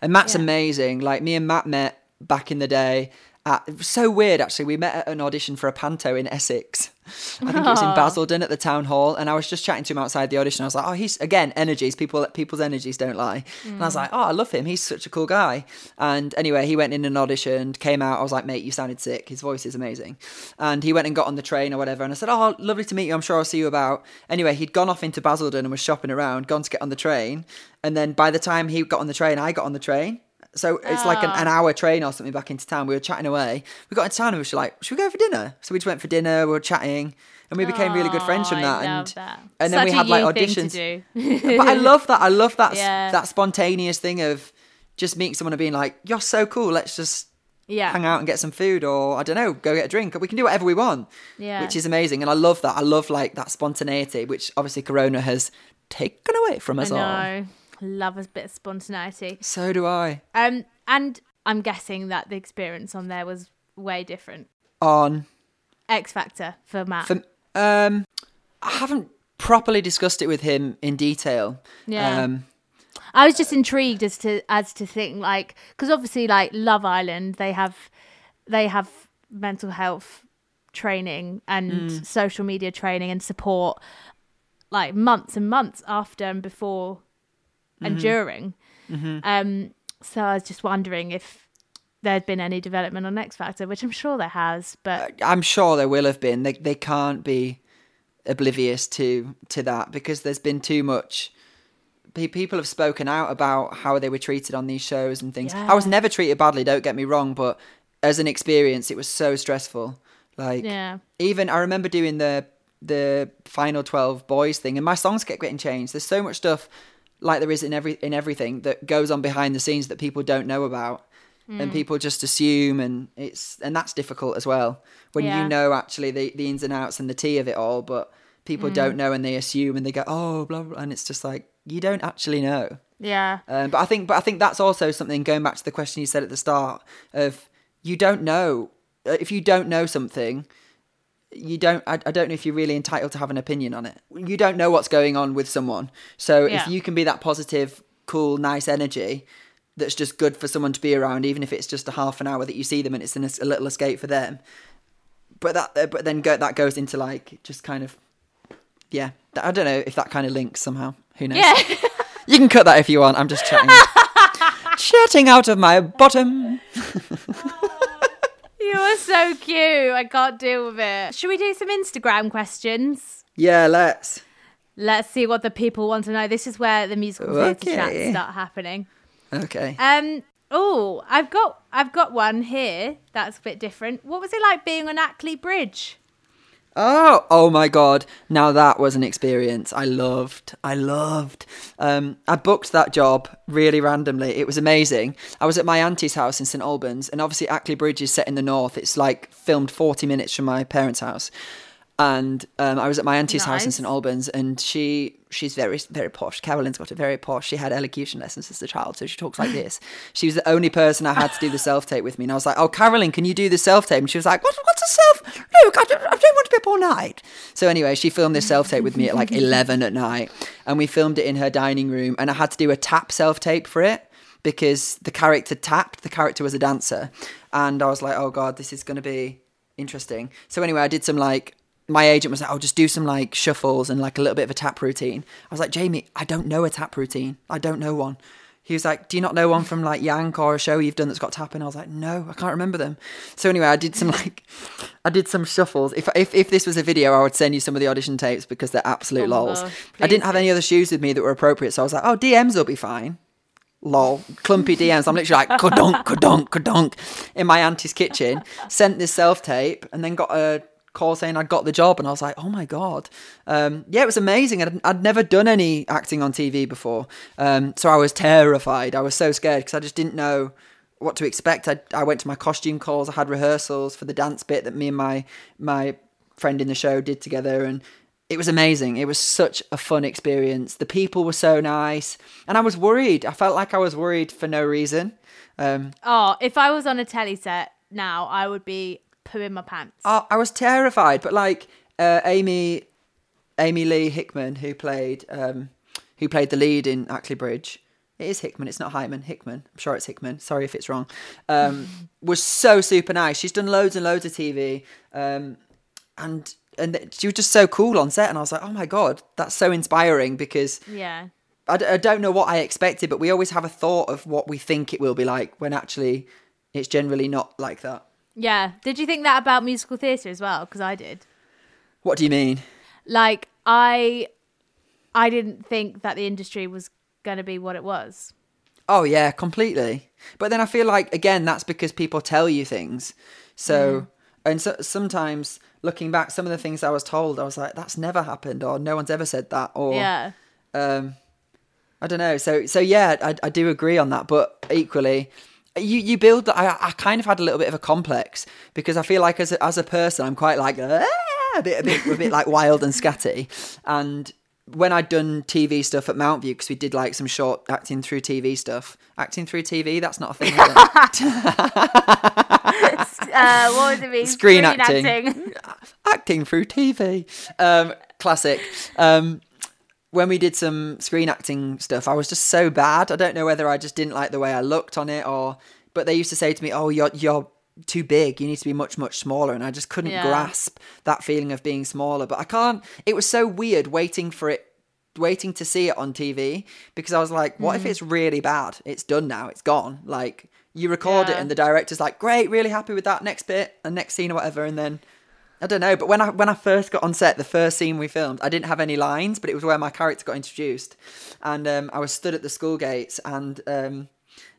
and Matt's Yeah. amazing. Like me and Matt met back in the day. At, it was so weird actually. We met at an audition for a panto in Essex. I think it was in Basildon at the town hall, and I was just chatting to him outside the audition. I was like, "Oh, he's again energies. People, people's energies don't lie." And I was mm. like, "Oh, I love him. He's such a cool guy." And anyway, he went in and auditioned, came out. I was like, "Mate, you sounded sick. His voice is amazing." And he went and got on the train or whatever. And I said, "Oh, lovely to meet you. I'm sure I'll see you about." Anyway, he'd gone off into Basildon and was shopping around, gone to get on the train, and then by the time he got on the train, I got on the train. So it's like an, an ah. hour train or something back into town. We were chatting away. We got into town and we were like, should we go for dinner? So we just went for dinner. We were chatting, and we became really good friends from Oh, that. I and that. and then we Such had like you thing to auditions. but I love that. I love that Yeah. that spontaneous thing of just meeting someone and being like, "You're so cool. Let's just yeah, hang out and get some food, or I don't know, go get a drink. We can do whatever we want." Yeah. which is amazing, and I love that. I love like that spontaneity, which obviously Corona has taken away from us all. Love a bit of spontaneity. So do I. Um, and I'm guessing that the experience on there was way different. On X Factor for Matt. For, um, I haven't properly discussed it with him in detail. Yeah. Um, I was just intrigued as to as to think like because obviously like Love Island they have they have mental health training and Mm. social media training and support like months and months after and before Mm-hmm. and during. Um, so I was just wondering if there'd been any development on X Factor, which I'm sure there has, but I'm sure there will have been. They they can't be oblivious to to that because there's been too much. People have spoken out about how they were treated on these shows and things. I was never treated badly. Don't get me wrong, but as an experience, it was so stressful. Like Yeah. even I remember doing the the final twelve boys thing, and my songs kept getting changed. There's so much stuff like there is in every in everything that goes on behind the scenes that people don't know about Mm. and people just assume and it's and that's difficult as well when Yeah. you know actually the, the ins and outs and the tea of it all but people Mm. don't know and they assume and they go oh blah blah and it's just like you don't actually know yeah, um, but I think but I think that's also something going back to the question you said at the start of you don't know uh, if you don't know something you don't I, I don't know if you're really entitled to have an opinion on it you don't know what's going on with someone so Yeah. if you can be that positive cool nice energy that's just good for someone to be around even if it's just a half an hour that you see them and it's an, a little escape for them but that uh, but then go, that goes into like just kind of yeah I don't know if that kind of links somehow who knows yeah. you can cut that if you want. I'm just chatting. chatting out of my bottom. you are so cute. I can't deal with it. Should we do some Instagram questions? Yeah, let's. Let's see what the people want to know. This is where the musical theatre chats start happening. Okay. Um. Oh, I've got I've got one here that's a bit different. What was it like being on Ackley Bridge? Oh, oh my god! Now that was an experience I loved. I loved. Um, I booked that job really randomly. It was amazing. I was at my auntie's house in St Albans, and obviously Ackley Bridge is set in the north. It's like filmed forty minutes from my parents' house, and um, I was at my auntie's house in St Albans, and she she's very very posh. Carolyn's got it very posh. She had elocution lessons as a child, so she talks like this. She was the only person I had to do the self tape with me, and I was like, "Oh, Carolyn, can you do the self tape?" And she was like, "What? What's a self? No, I don't, I don't want to be up all night." So anyway, she filmed this self tape with me at like eleven at night, and we filmed it in her dining room, and I had to do a tap self tape for it because the character tapped. The character was a dancer, and I was like, "Oh God, this is going to be." interesting. So anyway, I did some like my agent was like, "I'll just do some like shuffles and like a little bit of a tap routine." I was like, "Jamie, I don't know a tap routine. I don't know one." He was like, "Do you not know one from like Yank or a show you've done that's got tapping?" I was like, "No, I can't remember them." So anyway, I did some like, I did some shuffles. If if if this was a video, I would send you some of the audition tapes because they're absolute Oh, lols. I didn't have any other shoes with me that were appropriate, so I was like, "Oh, DMs will be fine." lol, clumpy DMs. I'm literally like, kadunk, kadunk, kadunk in my auntie's kitchen, sent this self tape, and then got a call saying I'd got the job. And I was like, oh my God. Um, yeah, it was amazing. I'd, I'd never done any acting on TV before. Um, so I was terrified. I was so scared because I just didn't know what to expect. I, I went to my costume calls, I had rehearsals for the dance bit that me and my, my friend in the show did together. And it was amazing. It was such a fun experience. The people were so nice, and I was worried. I felt like I was worried for no reason. Um, Oh, if I was on a telly set now, I would be pooing my pants. I, I was terrified, but like uh, Amy, Amy-Leigh Hickman, who played um, who played the lead in Ackley Bridge. It is Hickman. It's not Hyman. Hickman. I'm sure it's Hickman. Sorry if it's wrong. Um, was so super nice. She's done loads and loads of TV, um, and and she was just so cool on set. And I was like, oh my god, that's so inspiring because yeah. I, d- I don't know what I expected, but we always have a thought of what we think it will be like when actually it's generally not like that. Yeah. Did you think that about musical theatre as well? Because I did. What do you mean? Like I, I didn't think that the industry was going to be what it was. Oh yeah, completely. But then I feel like again that's because people tell you things. So and so, sometimes looking back, some of the things I was told, I was like, "That's never happened," or "No one's ever said that," or Yeah. um, I don't know. So so yeah, I, I do agree on that. But equally, you you build. I I kind of had a little bit of a complex because I feel like as a, as a person, I'm quite like "Ah," a bit a bit a bit like wild and scatty. And when I'd done TV stuff at Mountview, because we did like some short acting through TV stuff. Acting through TV, that's not a thing. Uh, what would it be? Screen acting. acting through TV. Um, classic. Um, when we did some screen acting stuff, I was just so bad. I don't know whether I just didn't like the way I looked on it or, but they used to say to me, "Oh, you're you're too big. You need to be much much smaller." And I just couldn't Yeah. grasp that feeling of being smaller. But I can't. It was so weird waiting for it. Waiting to see it on TV because I was like, what Mm. if it's really bad? It's done now. It's gone. Like you record it and the director's like, great, really happy with that next bit and next scene or whatever, and then I don't know, but when I when I first got on set, the first scene we filmed, I didn't have any lines, but it was where my character got introduced, and um, I was stood at the school gates, and um,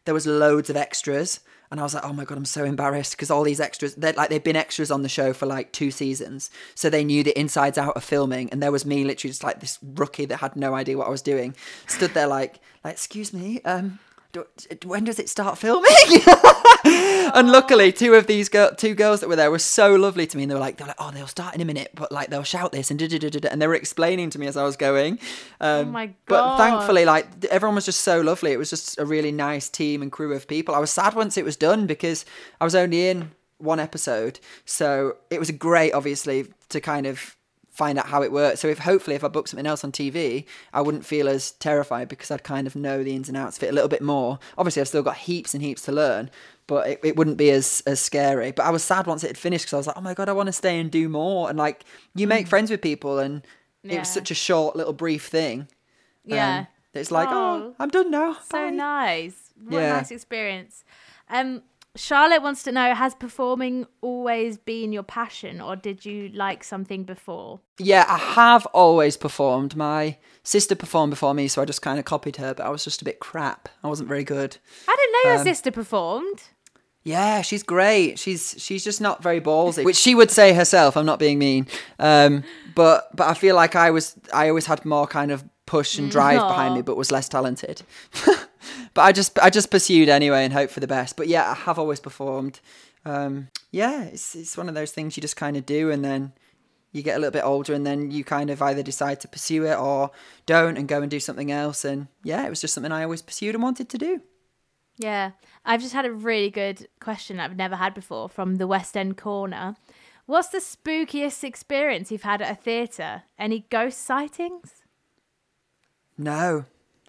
there was loads of extras, and I was like, oh my god, I'm so embarrassed because all these extras, they're like they've been extras on the show for like two seasons, so they knew the insides out of filming, and there was me literally just like this rookie that had no idea what I was doing, stood there like like excuse me, um. Do- When does it start filming? and luckily, two of these girl, two girls that were there were so lovely to me, and they were like, they're like, oh, they'll start in a minute, but like they'll shout this and da da da da, da," and they were explaining to me as I was going. Um, Oh my god! But thankfully, like everyone was just so lovely. It was just a really nice team and crew of people. I was sad once it was done because I was only in one episode, so it was great, obviously, to kind of find out how it works. So if hopefully if I booked something else on TV, I wouldn't feel as terrified because I'd kind of know the ins and outs of it a little bit more. Obviously, I've still got heaps and heaps to learn, but it, it wouldn't be as as scary. But I was sad once it had finished because I was like, oh my god, I want to stay and do more. And like you make friends with people, and it Mm. Was such a short little brief thing. Yeah. Um, it's like, oh, Oh. I'm done now. So Bye." nice. What Yeah. a nice experience. Um, Charlotte wants to know: Has performing always been your passion, or did you like something before? Yeah, I have always performed. My sister performed before me, so I just kind of copied her, but I was just a bit crap. I wasn't very good. I didn't know your Um, sister performed. Yeah, she's great. She's she's just not very ballsy, which she would say herself. I'm not being mean, um, but but I feel like I was I always had more kind of push and drive behind me, but was less talented. but I just I just pursued anyway and hoped for the best. But yeah, I have always performed. Um, yeah, it's it's one of those things you just kind of do, and then you get a little bit older, and then you kind of either decide to pursue it or don't, and go and do something else. And yeah, it was just something I always pursued and wanted to do. Yeah. I've just had a really good question I've never had before from the West End Corner. What's the spookiest experience you've had at a theatre? Any ghost sightings? No.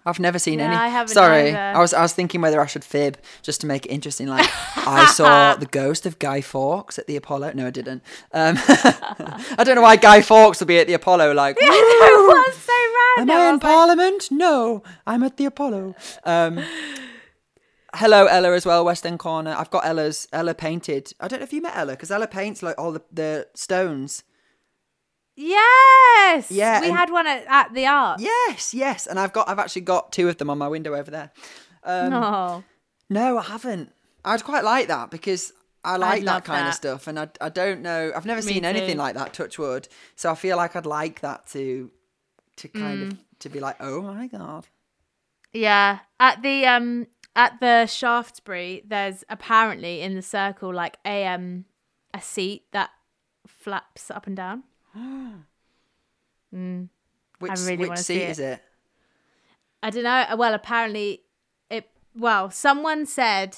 I've never seen No, any. I haven't Sorry, either. I was I was thinking whether I should fib just to make it interesting. Like I saw the ghost of Guy Fawkes at the Apollo. No, I didn't. Um, I don't know why Guy Fawkes would be at the Apollo. Like, "Woo! was so am random. I in like, Parliament? No, I'm at the Apollo. Um, hello, Ella, as well. West End Corner. I've got Ella's Ella painted. I don't know if you met Ella because Ella paints like all the the stones. Yes. Yeah, We and- had one at, at the art. Yes, yes, and I've got I've actually got two of them on my window over there. Um, no. No, I haven't. I'd quite like that because I like that kind of stuff, and I, I don't know. I've never Me seen anything too. like that. Touch wood. So I feel like I'd like that to to kind Mm. of to be like, oh my god. Yeah, at the um at the Shaftesbury, there's apparently in the circle like a um a seat that flaps up and down. Which I really which seat it. is it? I don't know. Well, apparently it. Well, someone said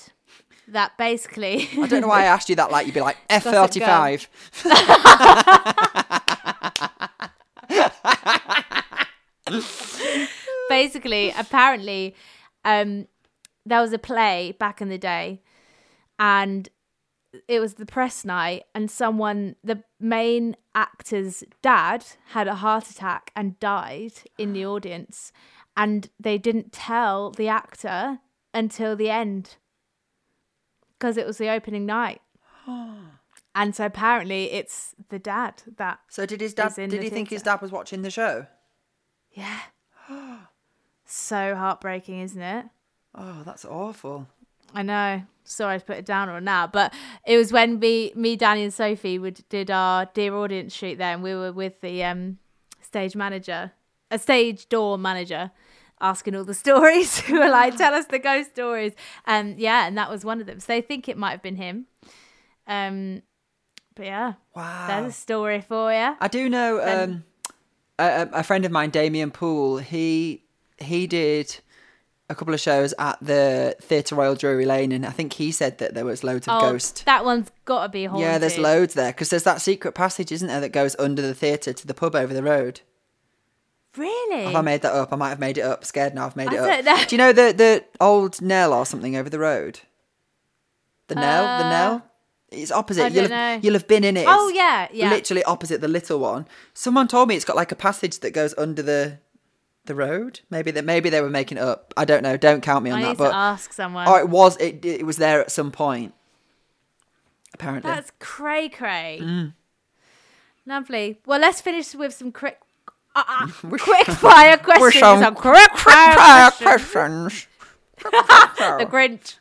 that basically. I don't know why I asked you that. Like you'd be like F thirty five. basically, apparently, um, there was a play back in the day, and it was the press night, and someone, the main actor's dad, had a heart attack and died in the audience, and they didn't tell the actor until the end because it was the opening night. And so apparently it's the dad that So did his dad? Did he think his dad was watching the show? yeah. so heartbreaking, isn't it? Oh, that's awful. I know. Sorry to put it down on now, but it was when me, me, Danny, and Sophie would did our dear audience shoot there, and we were with the um, stage manager, a stage door manager, asking all the stories. who were like, "Tell us the ghost stories," and yeah, and that was one of them. So they think it might have been him. Um, but yeah, Wow. there's a story for you. I do know um, a, a friend of mine, Damien Poole. He he did a couple of shows at the Theatre Royal Drury Lane, and I think he said that there was loads of Oh, ghost. that one's got to be haunted. Yeah, there's loads there because there's that secret passage, isn't there, that goes under the theatre to the pub over the road. Really? Have I made that up? I might have made it up. Scared now, I've made I it up. don't know. Do you know the the old Nell or something over the road? The Nell, the Uh, Nell. It's opposite. I you'll have, you'll have been in it. Oh, yeah, yeah. Literally opposite the little one. Someone told me it's got like a passage that goes under the the road. Maybe that maybe they were making it up. I don't know. Don't count me on I that. But ask someone. oh, it was it it was there at some point. Apparently. That's cray cray. Mm. Lovely. Well, let's finish with some quick, uh, uh, quick fire questions. Some quick fire questions. The Grinch.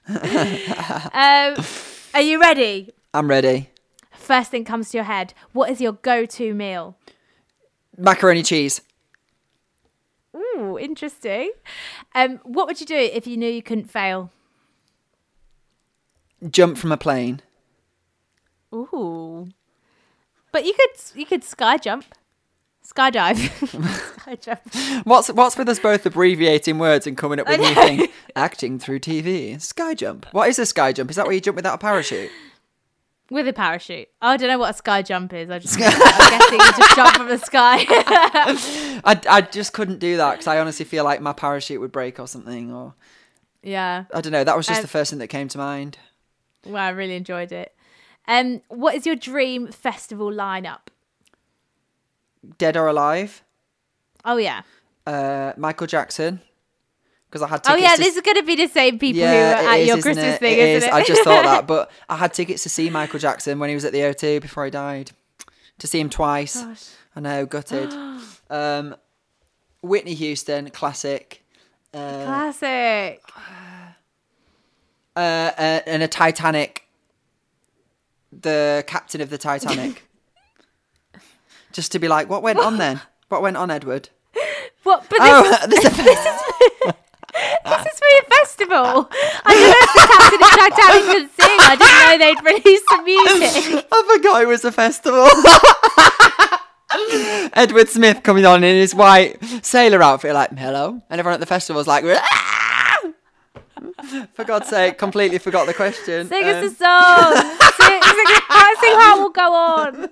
um, are you ready? I'm ready. First thing comes to your head. What is your go-to meal? Macaroni cheese. Ooh, interesting. Um, what would you do if you knew you couldn't fail? Jump from a plane. Ooh. But you could you could sky jump. Skydive. sky jump. What's what's with us both abbreviating words and coming up with new things? Acting through TV. Sky jump. What is a sky jump? Is that where you jump without a parachute? With a parachute. Oh, I don't know what a sky jump is. I just I'm guessing you just jump from the sky. I, I just couldn't do that because I honestly feel like my parachute would break or something. Or yeah. I don't know. That was just Um, the first thing that came to mind. Well, I really enjoyed it. Um, what is your dream festival lineup? Dead or alive? Oh yeah. Uh, Michael Jackson. Because I had Oh yeah, to this is going to be the same people Yeah, who are at is, your Christmas it? thing, It isn't is. it? I just thought that, but I had tickets to see Michael Jackson when he was at the O2 before he died. To see him twice. I know, gutted. um, Whitney Houston, classic. Classic. Uh, uh, and a Titanic the captain of the Titanic. Just to be like, what went on then? What went on, Edward? What? But this, Oh, a this is for your festival. I don't know if the Titanic could sing. I didn't know they'd release some music. I forgot it was a festival. Edward Smith coming on in his white sailor outfit, like hello, and everyone at the festival was like, "Ah!" for God's sake, completely forgot the question. Sing Um, us a song. sing, sing, sing how will go on.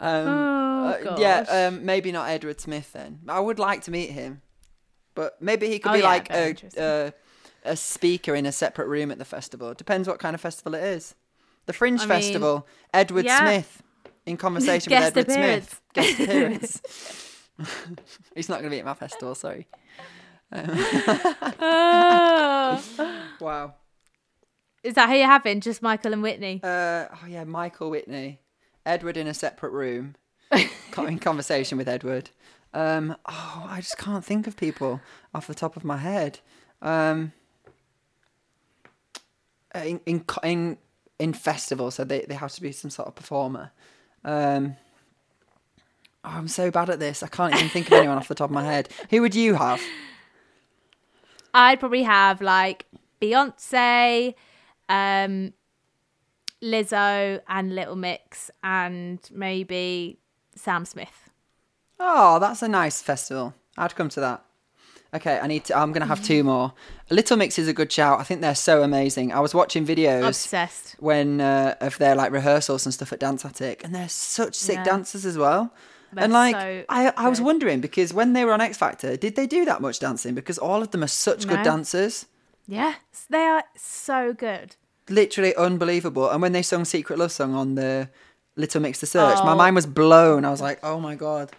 um, Oh, uh, yeah, um, maybe not Edward Smith then. I would like to meet him, but maybe he could Oh, be yeah, like a, a a speaker in a separate room at the festival. It Depends what kind of festival it is. The Fringe I mean, Festival, Edward yeah. Smith in conversation with Edward appearance. Smith. Guest appearance. He's not going to be at my festival, sorry. Oh. Wow. Is that who you're having? Just Michael and Whitney? Uh, oh yeah, Michael Whitney, Edward in a separate room, in conversation with Edward. Um, oh, I just can't think of people off the top of my head. Um, in in in, in festival, so they they have to be some sort of performer. Um, oh, I'm so bad at this. I can't even think of anyone off the top of my head. Who would you have? I'd probably have like Beyonce, um, Lizzo, and Little Mix, and maybe Sam Smith. Oh, that's a nice festival. I'd come to that. Okay, I need to. I'm gonna have two more. Little Mix is a good shout. I think they're so amazing. I was watching videos Obsessed. when uh, of their like rehearsals and stuff at Dance Attic, and they're such sick Yeah. dancers as well. They're and like, so I, I was good. wondering because when they were on X Factor, did they do that much dancing? Because all of them are such good No. dancers, Yeah, they are so good. literally unbelievable. And when they sung Secret Love Song on the Little Mix to Search, my Oh. mind was blown. I was like, oh my god,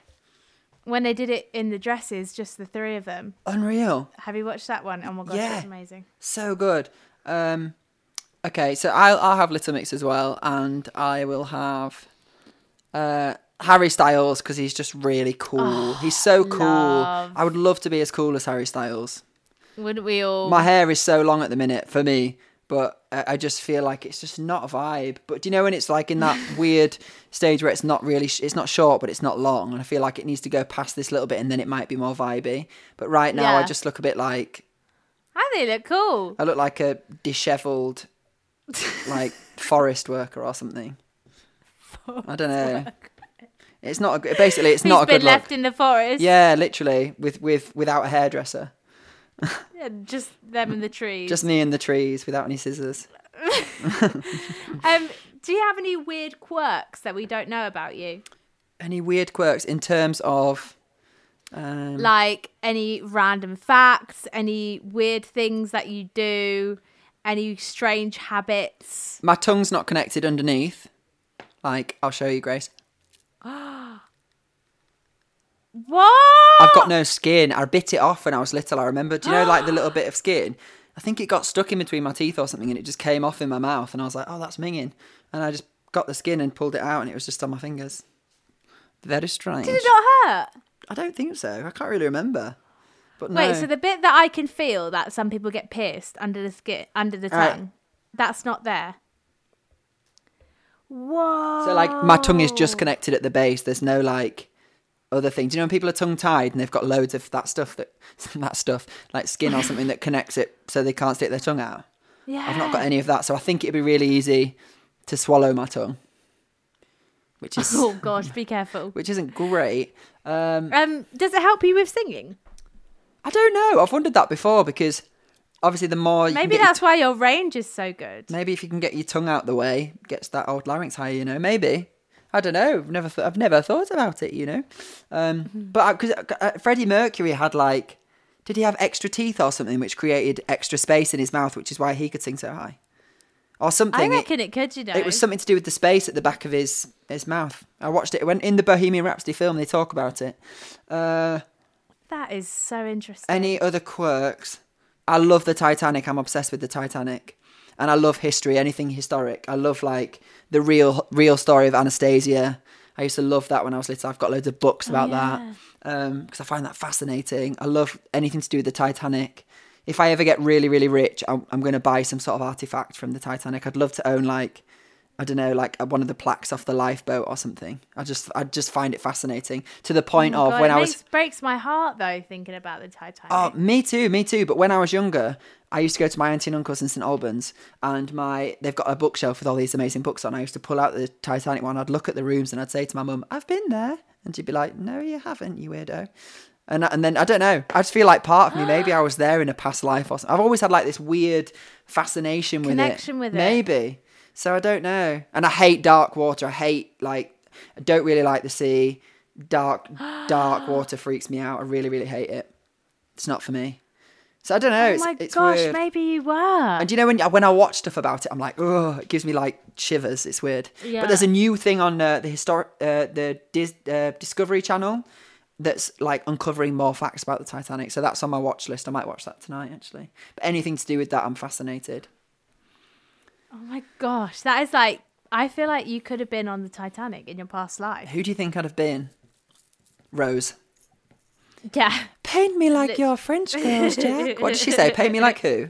When they did it in the dresses, just the three of them. unreal. Have you watched that one? Oh my gosh, Yeah. that's amazing. So good. Um, okay, so I'll I'll have Little Mix as well, and I will have uh, Harry Styles because he's just really cool. he's so cool. love. I would love to be as cool as Harry Styles. Wouldn't we all? My hair is so long at the minute for me, but I, just feel like it's just not a vibe. But do you know when it's like in that weird stage where it's not really, sh- it's not short, but it's not long, and I feel like it needs to go past this little bit, and then it might be more vibey. But right now, I just look a bit like I think they look cool. I look like a dishevelled, like forest worker or something. I don't know. It's not a good. Basically, it's Who's not a been good left look. in the forest? Yeah, literally, with with without a hairdresser, Yeah, just them in the trees. just me in the trees without any scissors. Um, do you have any weird quirks that we don't know about you? Any weird quirks in terms of? Um, Like any random facts, any weird things that you do, any strange habits? my tongue's not connected underneath. Like I'll show you, Grace. What? I've got no skin. I bit it off when I was little. I remember. Do you know like the little bit of skin? I think it got stuck in between my teeth or something, and it just came off in my mouth. And I was like, "Oh, that's minging." And I just got the skin and pulled it out, and it was just on my fingers. Very strange. Did it not hurt? I don't think so. I can't really remember. But no. Wait, so the bit that I can feel that some people get pierced under the skin, under the Right. tongue, that's not there. Whoa. So like my tongue is just connected at the base. There's no like other things. You know when people are tongue tied and they've got loads of that stuff that that stuff like skin or something that connects it so they can't stick their tongue out? Yeah. I've not got any of that, so I think it'd be really easy to swallow my tongue, which is Oh gosh, be careful. which isn't great. Um, Um, does it help you with singing? I don't know. I've wondered that before because obviously the more you Maybe your that's why your range is so good. Maybe if you can get your tongue out the way, gets that old larynx higher. You know, maybe. I don't know. I've never, th- I've never thought about it. You know, um, but because uh, Freddie Mercury had like, did he have extra teeth or something, which created extra space in his mouth, which is why he could sing so high, or something. I It- reckon it, could, you know. it was something to do with the space at the back of his his mouth. I watched it when in the Bohemian Rhapsody film. They talk about it. Uh, That is so interesting. any other quirks? I love the Titanic. I'm obsessed with the Titanic, and I love history. Anything historic. I love like the real real story of Anastasia. I used to love that when I was little. I've got loads of books oh, about that um, because I find that fascinating. I love anything to do with the Titanic. If I ever get really really rich, I'm, I'm going to buy some sort of artifact from the Titanic. I'd love to own like I don't know, like uh, one of the plaques off the lifeboat or something. I just I just find it fascinating to the point Oh of God, when I was breaks my heart though thinking about the Titanic. Oh, me too, me too. But when I was younger, I used to go to my auntie and uncle's in St Albans, and my they've got a bookshelf with all these amazing books on. I used to pull out the Titanic one. I'd look at the rooms and I'd say to my mum, "I've been there," and she'd be like, "No, you haven't, you weirdo." And and then I don't know. I just feel like part of me, maybe I was there in a past life or something. I've always had like this weird fascination with Connection it. with it. maybe. So I don't know. And I hate dark water. I hate like I don't really like the sea. Dark dark water freaks me out. I really really hate it. It's not for me. So I don't know. oh it's, my it's gosh, weird. maybe you were. And you know when when I watch stuff about it, I'm like, oh, it gives me like shivers. It's weird. Yeah. But there's a new thing on uh, the historic uh, the Dis- uh, Discovery Channel that's like uncovering more facts about the Titanic. So that's on my watch list. I might watch that tonight actually. But anything to do with that, I'm fascinated. Oh my gosh, that is like. I feel like you could have been on the Titanic in your past life. Who do you think I'd have been? Rose. Yeah. Paint me like your French girls, Jack. What did she say? Paint me like who?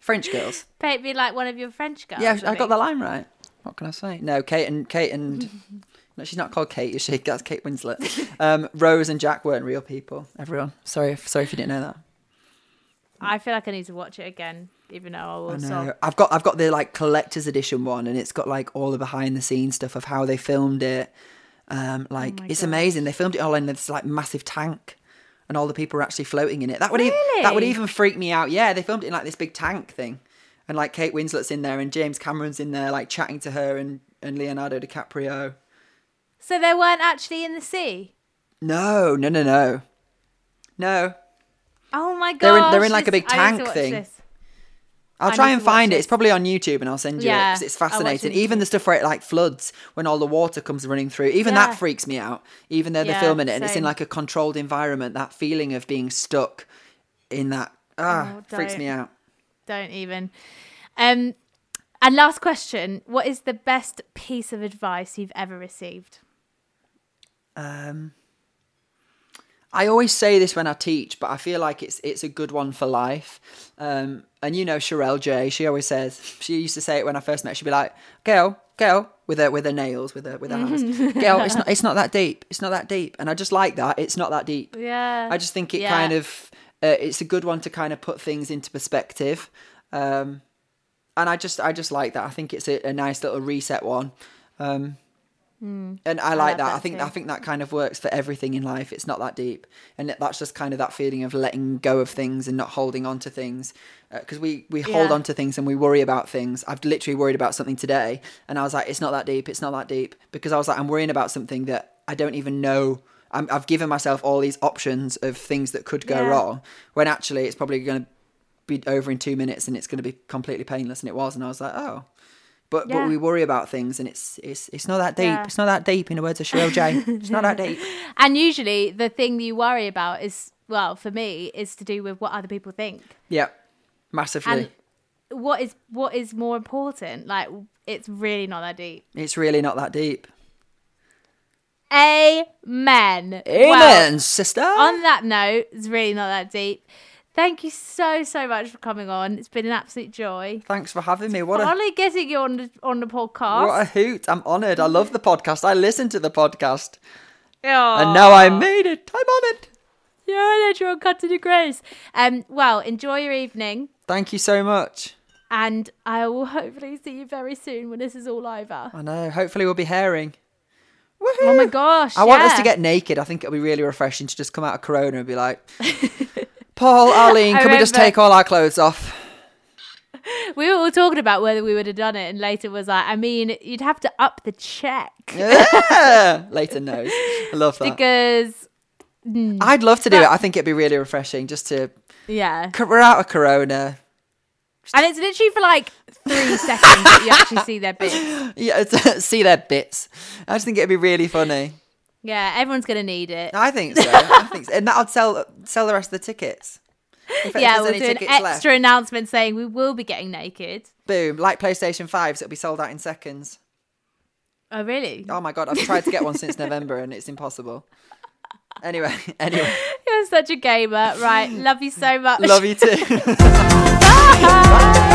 French girls. Paint me like one of your French girls. Yeah, I I got the line right. What can I say? No, Kate and Kate and no, she's not called Kate. Is she? That's Kate Winslet. Um, Rose and Jack weren't real people. Everyone, sorry, if, sorry if you didn't know that. I feel like I need to watch it again, even though I will. I know. I've got I've got the like collector's edition one, and it's got like all the behind the scenes stuff of how they filmed it. Um, like Oh it's amazing. They filmed it all in this like massive tank, and all the people are actually floating in it. That would even that would even freak me out. Yeah, they filmed it in like this big tank thing, and like Kate Winslet's in there, and James Cameron's in there, like chatting to her, and and Leonardo DiCaprio. So they weren't actually in the sea. No, no, no, no, no. Oh my god! They're in- they're in, like, a big tank thing. I'll I try and find it. this. It's probably on YouTube, and I'll send you it because it's fascinating. Even the stuff where it like floods when all the water comes running through, even Yeah. that freaks me out. Even though they're Yeah, filming it and it's in like a controlled environment, that feeling of being stuck in that ah Oh, freaks me out. Don't even. Um, and last question: What is the best piece of advice you've ever received? Um, I always say this when I teach, but I feel like it's it's a good one for life. Um, and you know Sherelle J, she always says she used to say it when I first met. She'd be like, "Girl, girl," with her with her nails, with her with her hands. girl, it's not it's not that deep. It's not that deep. And I just like that. It's not that deep. Yeah. I just think it Yeah. kind of uh, it's a good one to kind of put things into perspective. Um, and I just I just like that. I think it's a, a nice little reset one. Um, Mm. and I like love that. I think too. I think that kind of works for everything in life. It's not that deep, and that's just kind of that feeling of letting go of things and not holding on to things. Uh, because we we hold on to things and we worry about things. I've literally worried about something today, and I was like, it's not that deep. It's not that deep because I was like, I'm worrying about something that I don't even know. I'm, I've given myself all these options of things that could go Yeah. wrong, when actually it's probably going to be over in two minutes and it's going to be completely painless. And it was, and I was like, oh. But Yeah. but we worry about things, and it's it's it's not that deep. Yeah. It's not that deep. In the words of Cheryl J, it's not that deep. And usually, the thing you worry about is, well, for me, is to do with what other people think. Yeah, massively. And what is what is more important? Like, it's really not that deep. it's really not that deep. Amen. Amen, Well, sister. on that note, it's really not that deep. Thank you so so much for coming on. It's been an absolute joy. Thanks for having me. What a Finally getting you on the on the podcast. what a hoot! I'm honoured. I love the podcast. I listen to the podcast, Aw. and now I made it. I'm on it. You're you're on cut to the grace. Um, well, enjoy your evening, Thank you so much. and I will hopefully see you very soon when this is all over. I know. Hopefully, we'll be herring. Woohoo! Oh my gosh! I want us to get naked. I think it'll be really refreshing to just come out of Corona and be like, Paul, Arlene, can we just take all our clothes off? We were all talking about whether we would have done it, and later was like, I mean, you'd have to up the check Yeah. Leighton knows. I love that. because hmm. I'd love to do it. I think it'd be really refreshing just to. yeah, We're out of Corona. and it's literally for like three seconds that you actually see their bits. Yeah, see their bits. I just think it'd be really funny. Yeah, everyone's gonna need it. I think so. I think so. And that'll sell sell the rest of the tickets. If, yeah, we'll do an extra left, announcement saying we will be getting naked. boom, like PlayStation 5s, it'll be sold out in seconds. Oh, really? Oh my god, I've tried to get one since November and it's impossible. Anyway, anyway, You're such a gamer. Right. Love you so much. love you too. Bye.